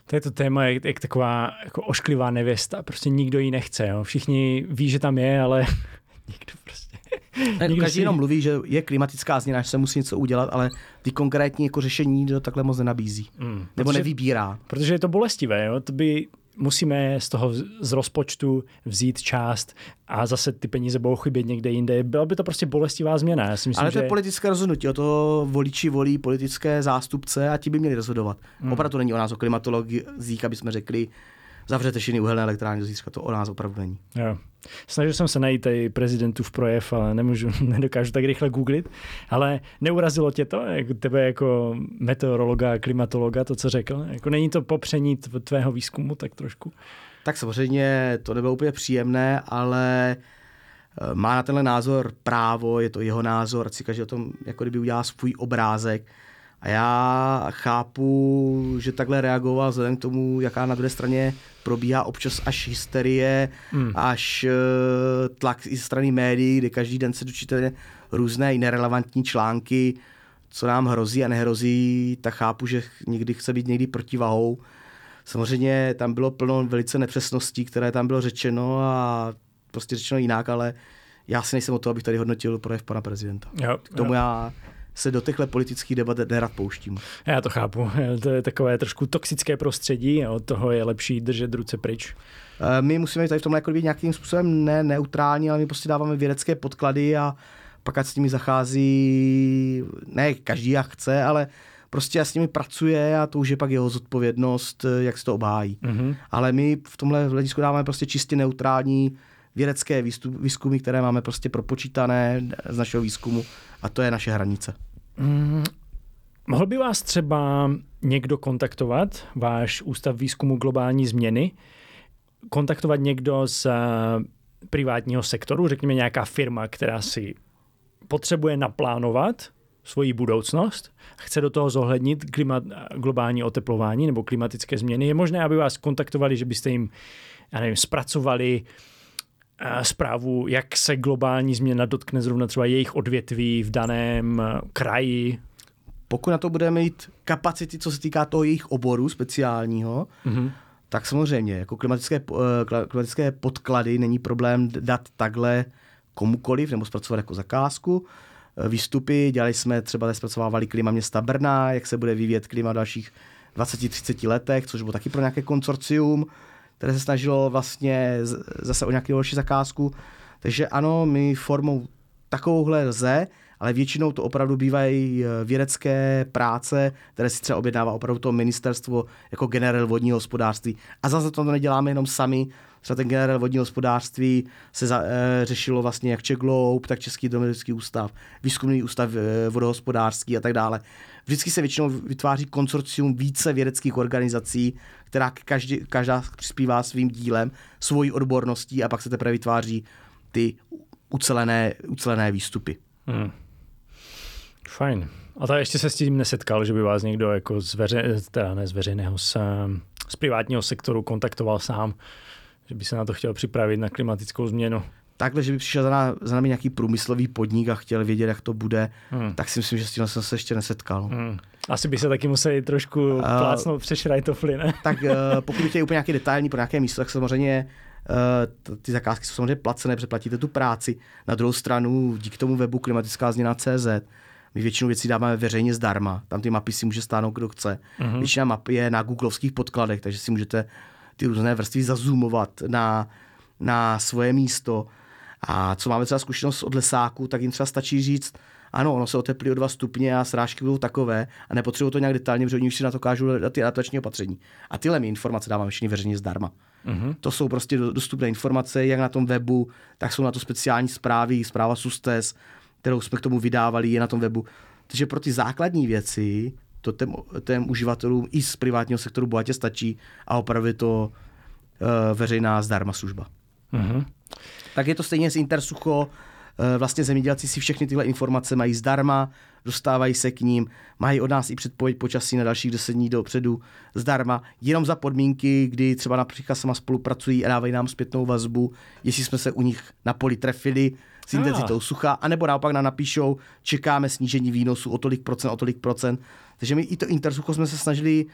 Speaker 1: To je to téma, jak, jak taková jako ošklivá nevěsta. Prostě nikdo ji nechce. Jo. Všichni ví, že tam je, ale [laughs] nikdo prostě...
Speaker 2: Ne, nikdo každý si... jenom mluví, že je klimatická změna, že se musí něco udělat, ale ty konkrétní jako řešení to takhle moc nenabízí. Mm, Nebo protože, nevybírá.
Speaker 1: Protože je to bolestivé. Jo? To by musíme z toho z rozpočtu vzít část a zase ty peníze budou chybět někde jinde. Byla by to prostě bolestivá změna. Já si myslím,
Speaker 2: Ale to
Speaker 1: je
Speaker 2: že... politické rozhodnutí. O to voliči volí politické zástupce a ti by měli rozhodovat. Hmm. Opravdu to není o nás, o klimatologii, aby jsme řekli, zavřete všechny uhelné elektrárny do zítřka, to o nás opravdu není.
Speaker 1: Jo. Snažil jsem se najít tady prezidentův projev, ale nemůžu, [laughs] nedokážu tak rychle googlit. Ale neurazilo tě to, jako tebe jako meteorologa a klimatologa, to, co řekl? Jako není to popření tvého výzkumu tak trošku?
Speaker 2: Tak samozřejmě to nebylo úplně příjemné, ale eh, má na tenhle názor právo, je to jeho názor, si každý o tom jako kdyby udělá svůj obrázek. A já chápu, že takhle reagoval vzhledem k tomu, jaká na druhé straně probíhá občas až hysterie, hmm. až uh, tlak i ze strany médií, kde každý den se dočíte různé nerelevantní články, co nám hrozí a nehrozí, tak chápu, že někdy chce být někdy protivahou. Samozřejmě tam bylo plno velice nepřesností, které tam bylo řečeno a prostě řečeno jinak, ale já si nejsem o to, abych tady hodnotil projev pana prezidenta.
Speaker 1: Jo,
Speaker 2: K tomu jo. já se do těchto politických debat nerad pouštím.
Speaker 1: Já to chápu. [laughs] To je takové trošku toxické prostředí a od toho je lepší držet ruce pryč.
Speaker 2: Eh, my musíme tady v tom jako být nějakým způsobem ne neutrální, ale my prostě dáváme vědecké podklady a pak ať s nimi zachází, ne každý jak chce, ale prostě s nimi pracuje a to už je pak jeho zodpovědnost, eh, jak se to obhájí. Mm-hmm. Ale my v tomhle hledisku dáváme prostě čistě neutrální vědecké výzkumy, které máme prostě propočítané z našeho výzkumu a to je naše hranice. Mm,
Speaker 1: mohl by vás třeba někdo kontaktovat, váš Ústav výzkumu globální změny, kontaktovat někdo z eh, privátního sektoru, řekněme nějaká firma, která si potřebuje naplánovat svoji budoucnost, chce do toho zohlednit klimat, globální oteplování nebo klimatické změny, je možné, aby vás kontaktovali, že byste jim já nevím, zpracovali zprávu, jak se globální změna dotkne zrovna třeba jejich odvětví v daném eh, kraji.
Speaker 2: Pokud na to budeme mít kapacity, co se týká toho jejich oboru speciálního, mm-hmm. tak samozřejmě jako klimatické, eh, klimatické podklady není problém dát takhle komukoliv nebo zpracovat jako zakázku. výstupy. Dělali jsme třeba, zpracovávali klima města Brna, jak se bude vyvíjet klima v dalších 20-30 letech, což bylo taky pro nějaké konsorcium, které se snažilo vlastně zase o nějakou další zakázku. Takže ano, my formou takovouhle lze, ale většinou to opravdu bývají eh, vědecké práce, které si třeba objednává opravdu to ministerstvo jako generál vodního hospodářství. A zase to neděláme jenom sami, ten generál vodního hospodářství se za, e, řešilo vlastně jak Čegloub, tak Český hydrologický ústav, výzkumný ústav e, vodohospodářský a tak dále. Vždycky se většinou vytváří konsorcium více vědeckých organizací, která každý, každá přispívá svým dílem, svojí odborností a pak se teprve vytváří ty ucelené, ucelené výstupy. Hmm.
Speaker 1: Fajn. A tak ještě se s tím nesetkal, že by vás někdo jako z, veře, teda ne z veřejného, z, z privátního sektoru kontaktoval sám, že by se na to chtěl připravit na klimatickou změnu?
Speaker 2: Takhle, že by přišel za, ná, za námi nějaký průmyslový podnik a chtěl vědět, jak to bude, hmm. tak si myslím, že s tím jsem se ještě nesetkal. Hmm.
Speaker 1: Asi by se taky museli trošku uh, plácnout přes šrajtofly, ne?
Speaker 2: Tak uh, [laughs] pokud chtějí úplně nějaký detailní pro nějaké místo, tak samozřejmě uh, ty zakázky jsou samozřejmě placené, přeplatíte tu práci. Na druhou stranu, díky tomu webu klimatická změna CZ, my většinu věcí dáváme veřejně zdarma. Tam ty mapy si může stáhnout, kdo chce. Uh-huh. Většina map je na googlovských podkladech, takže si můžete ty různé vrstvy zazoomovat na, na svoje místo. A co máme třeba zkušenost od lesáků, tak jim třeba stačí říct, ano, ono se oteplí o dva stupně a srážky budou takové a nepotřebují to nějak detailně, protože oni už si na to kážou dát ty adaptační opatření. A tyhle mi informace dáváme všichni veřejně zdarma. Uh-huh. To jsou prostě dostupné informace, jak na tom webu, tak jsou na to speciální zprávy, zpráva SUSTES, kterou jsme k tomu vydávali, je na tom webu. Takže pro ty základní věci to těm, těm uživatelům i z privátního sektoru bohatě stačí a opravdu to uh, veřejná zdarma služba. Uh-huh. Tak je to stejně s Intersucho, uh, vlastně zemědělci si všechny tyhle informace mají zdarma, dostávají se k ním, mají od nás i předpověď počasí na dalších 10 dní dopředu zdarma, jenom za podmínky, kdy třeba například sama spolupracují a dávají nám zpětnou vazbu, jestli jsme se u nich na poli trefili, s intenzitou sucha, anebo naopak nám napíšou, čekáme snížení výnosu o tolik procent, o tolik procent. Takže my i to intersucho jsme se snažili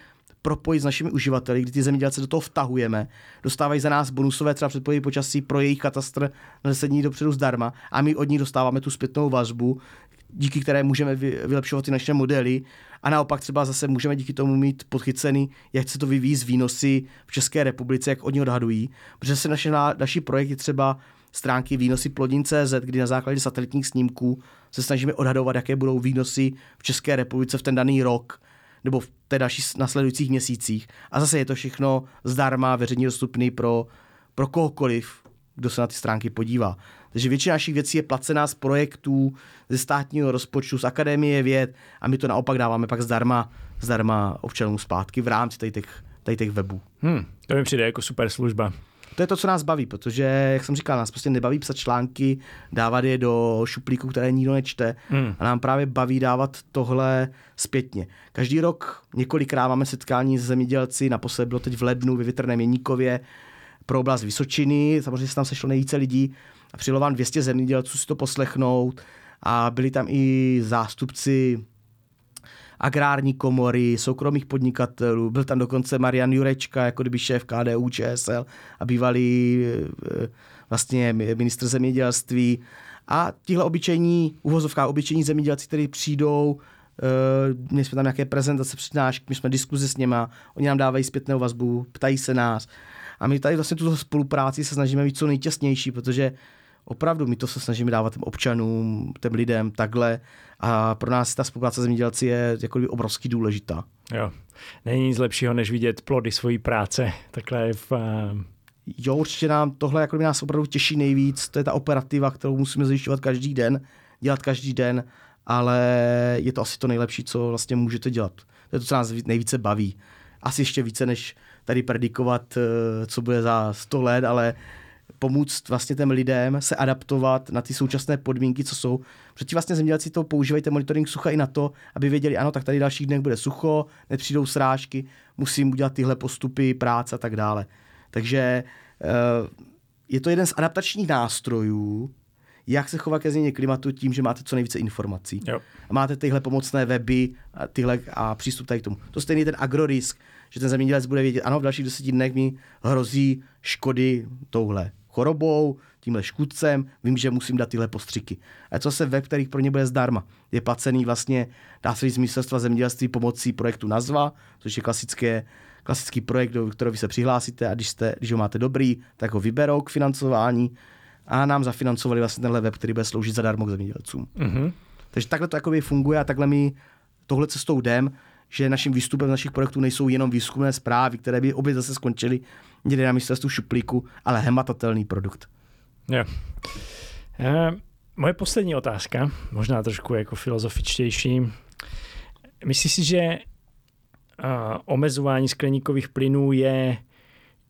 Speaker 2: propojit s našimi uživateli, kdy ty zemědělce do toho vtahujeme, dostávají za nás bonusové třeba předpovědi počasí pro jejich katastr na 10 dní dopředu zdarma a my od nich dostáváme tu zpětnou vazbu, díky které můžeme vylepšovat ty naše modely. A naopak třeba zase můžeme díky tomu mít podchycený, jak se to vyvíjí z výnosy v České republice, jak oni odhadují, protože se naše, naši projekty třeba stránky výnosy plodin.cz, kdy na základě satelitních snímků se snažíme odhadovat, jaké budou výnosy v České republice v ten daný rok nebo v té další nasledujících měsících. A zase je to všechno zdarma, veřejně dostupný pro, pro kohokoliv, kdo se na ty stránky podívá. Takže většina našich věcí je placená z projektů, ze státního rozpočtu, z Akademie věd a my to naopak dáváme pak zdarma, zdarma občanům zpátky v rámci tady těch, tady těch webů.
Speaker 1: Hmm, to mi přijde jako super služba.
Speaker 2: To je to, co nás baví, protože, jak jsem říkal, nás prostě nebaví psat články, dávat je do šuplíku, které nikdo nečte. Hmm. A nám právě baví dávat tohle zpětně. Každý rok několikrát máme setkání s zemědělci, naposled bylo teď v lednu ve Větrném Jeníkově pro oblast Vysočiny, samozřejmě se tam sešlo nejvíce lidí a přijelo vám 200 zemědělců si to poslechnout a byli tam i zástupci agrární komory, soukromých podnikatelů, byl tam dokonce Marian Jurečka, jako kdyby šéf KDU, ČSL a bývalý eh, vlastně ministr zemědělství. A tihle obyčejní, uvozovká obyčejní zemědělci, kteří přijdou, Uh, měli jsme tam nějaké prezentace, přednášky, my jsme diskuzi s něma, oni nám dávají zpětnou vazbu, ptají se nás. A my tady vlastně tuto spolupráci se snažíme být co nejtěsnější, protože opravdu my to se snažíme dávat těm občanům, těm lidem takhle a pro nás ta spolupráce zemědělci je jako obrovský důležitá.
Speaker 1: Jo. Není nic lepšího, než vidět plody svojí práce. Takhle v, uh...
Speaker 2: Jo, určitě nám tohle jako nás opravdu těší nejvíc. To je ta operativa, kterou musíme zajišťovat každý den, dělat každý den, ale je to asi to nejlepší, co vlastně můžete dělat. To je to, co nás nejvíce baví. Asi ještě více, než tady predikovat, eh, co bude za 100 let, ale pomůct vlastně těm lidem se adaptovat na ty současné podmínky, co jsou. Protože ti vlastně zemědělci to používají ten monitoring sucha i na to, aby věděli, ano, tak tady dalších dnech bude sucho, nepřijdou srážky, musím udělat tyhle postupy, práce a tak dále. Takže eh, je to jeden z adaptačních nástrojů, jak se chovat ke změně klimatu tím, že máte co nejvíce informací. Jo. A máte tyhle pomocné weby a, tyhle, a přístup tady k tomu. To stejný ten agrorisk, že ten zemědělec bude vědět, ano, v dalších deseti dnech mi hrozí škody touhle chorobou, tímhle škůdcem, vím, že musím dát tyhle postřiky. A to se web, který pro ně bude zdarma. Je placený vlastně, dá se říct, z ministerstva zemědělství pomocí projektu Nazva, což je klasické, klasický projekt, do kterého vy se přihlásíte a když, jste, když ho máte dobrý, tak ho vyberou k financování a nám zafinancovali vlastně tenhle web, který bude sloužit zadarmo k zemědělcům. Mm-hmm. Takže takhle to jakoby funguje a takhle my tohle cestou jdem, že naším výstupem našich projektů nejsou jenom výzkumné zprávy, které by obě zase skončily někde na ministerstvu šuplíku, ale hematatelný produkt.
Speaker 1: Jo. E, moje poslední otázka, možná trošku jako filozofičtější. Myslíš si, že a, omezování skleníkových plynů je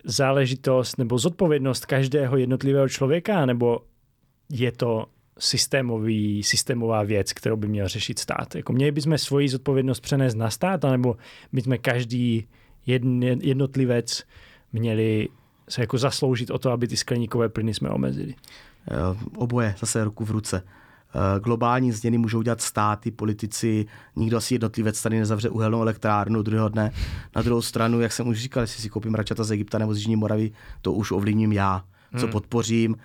Speaker 1: záležitost nebo zodpovědnost každého jednotlivého člověka, nebo je to systémový, systémová věc, kterou by měl řešit stát. Jako měli bychom svoji zodpovědnost přenést na stát, nebo bychom každý jednotlivec měli se jako zasloužit o to, aby ty skleníkové plyny jsme omezili.
Speaker 2: Oboje, zase ruku v ruce. Eh, globální změny můžou dělat státy, politici, nikdo asi jednotlivec tady nezavře uhelnou elektrárnu druhého dne. Na druhou stranu, jak jsem už říkal, jestli si koupím račata z Egypta nebo z Jižní Moravy, to už ovlivním já, co hmm. podpořím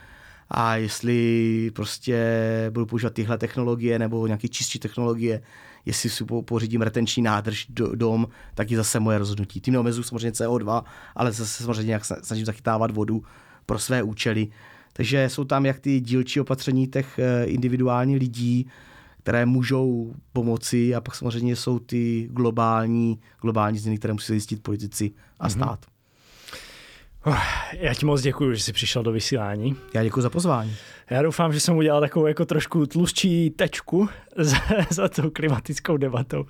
Speaker 2: a jestli prostě budu používat tyhle technologie nebo nějaké čistší technologie, jestli si pořídím retenční nádrž do, dom, tak je zase moje rozhodnutí. Tím neomezuji samozřejmě CO2, ale zase samozřejmě nějak snažím zachytávat vodu pro své účely. Takže jsou tam jak ty dílčí opatření těch eh, individuálních lidí, které můžou pomoci a pak samozřejmě jsou ty globální, globální změny, které musí zjistit politici a mm-hmm. stát.
Speaker 1: Oh, já ti moc děkuji, že jsi přišel do vysílání.
Speaker 2: Já děkuji za pozvání.
Speaker 1: Já doufám, že jsem udělal takovou jako trošku tlustší tečku [laughs] za, za tou klimatickou debatou,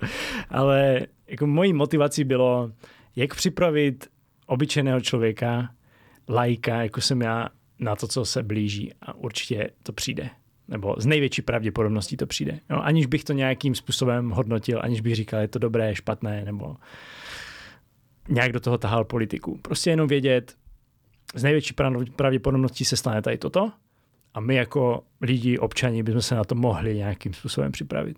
Speaker 1: ale jako mojí motivací bylo, jak připravit obyčejného člověka, lajka, jako jsem já, na to, co se blíží a určitě to přijde. Nebo z největší pravděpodobností to přijde. No, aniž bych to nějakým způsobem hodnotil, aniž bych říkal, je to dobré, špatné, nebo nějak do toho tahal politiku. Prostě jenom vědět, z největší pravděpodobností se stane tady toto a my jako lidi, občani, bychom se na to mohli nějakým způsobem připravit.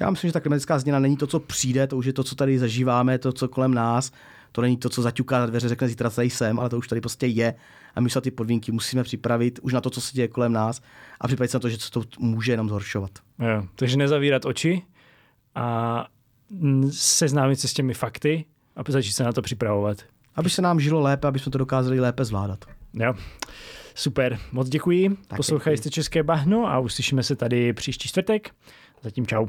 Speaker 2: Já myslím, že ta klimatická změna není to, co přijde, to už je to, co tady zažíváme, to, co kolem nás. To není to, co zaťuká na dveře, řekne zítra tady jsem, ale to už tady prostě je. A my se ty podmínky musíme připravit už na to, co se děje kolem nás a připravit se na to, že to může jenom zhoršovat.
Speaker 1: Jo, takže nezavírat oči a seznámit se s těmi fakty a začít se na to připravovat.
Speaker 2: Aby se nám žilo lépe, aby jsme to dokázali lépe zvládat.
Speaker 1: Jo. Super, moc děkuji. Tak Poslouchali jste České bahno a uslyšíme se tady příští čtvrtek. Zatím čau.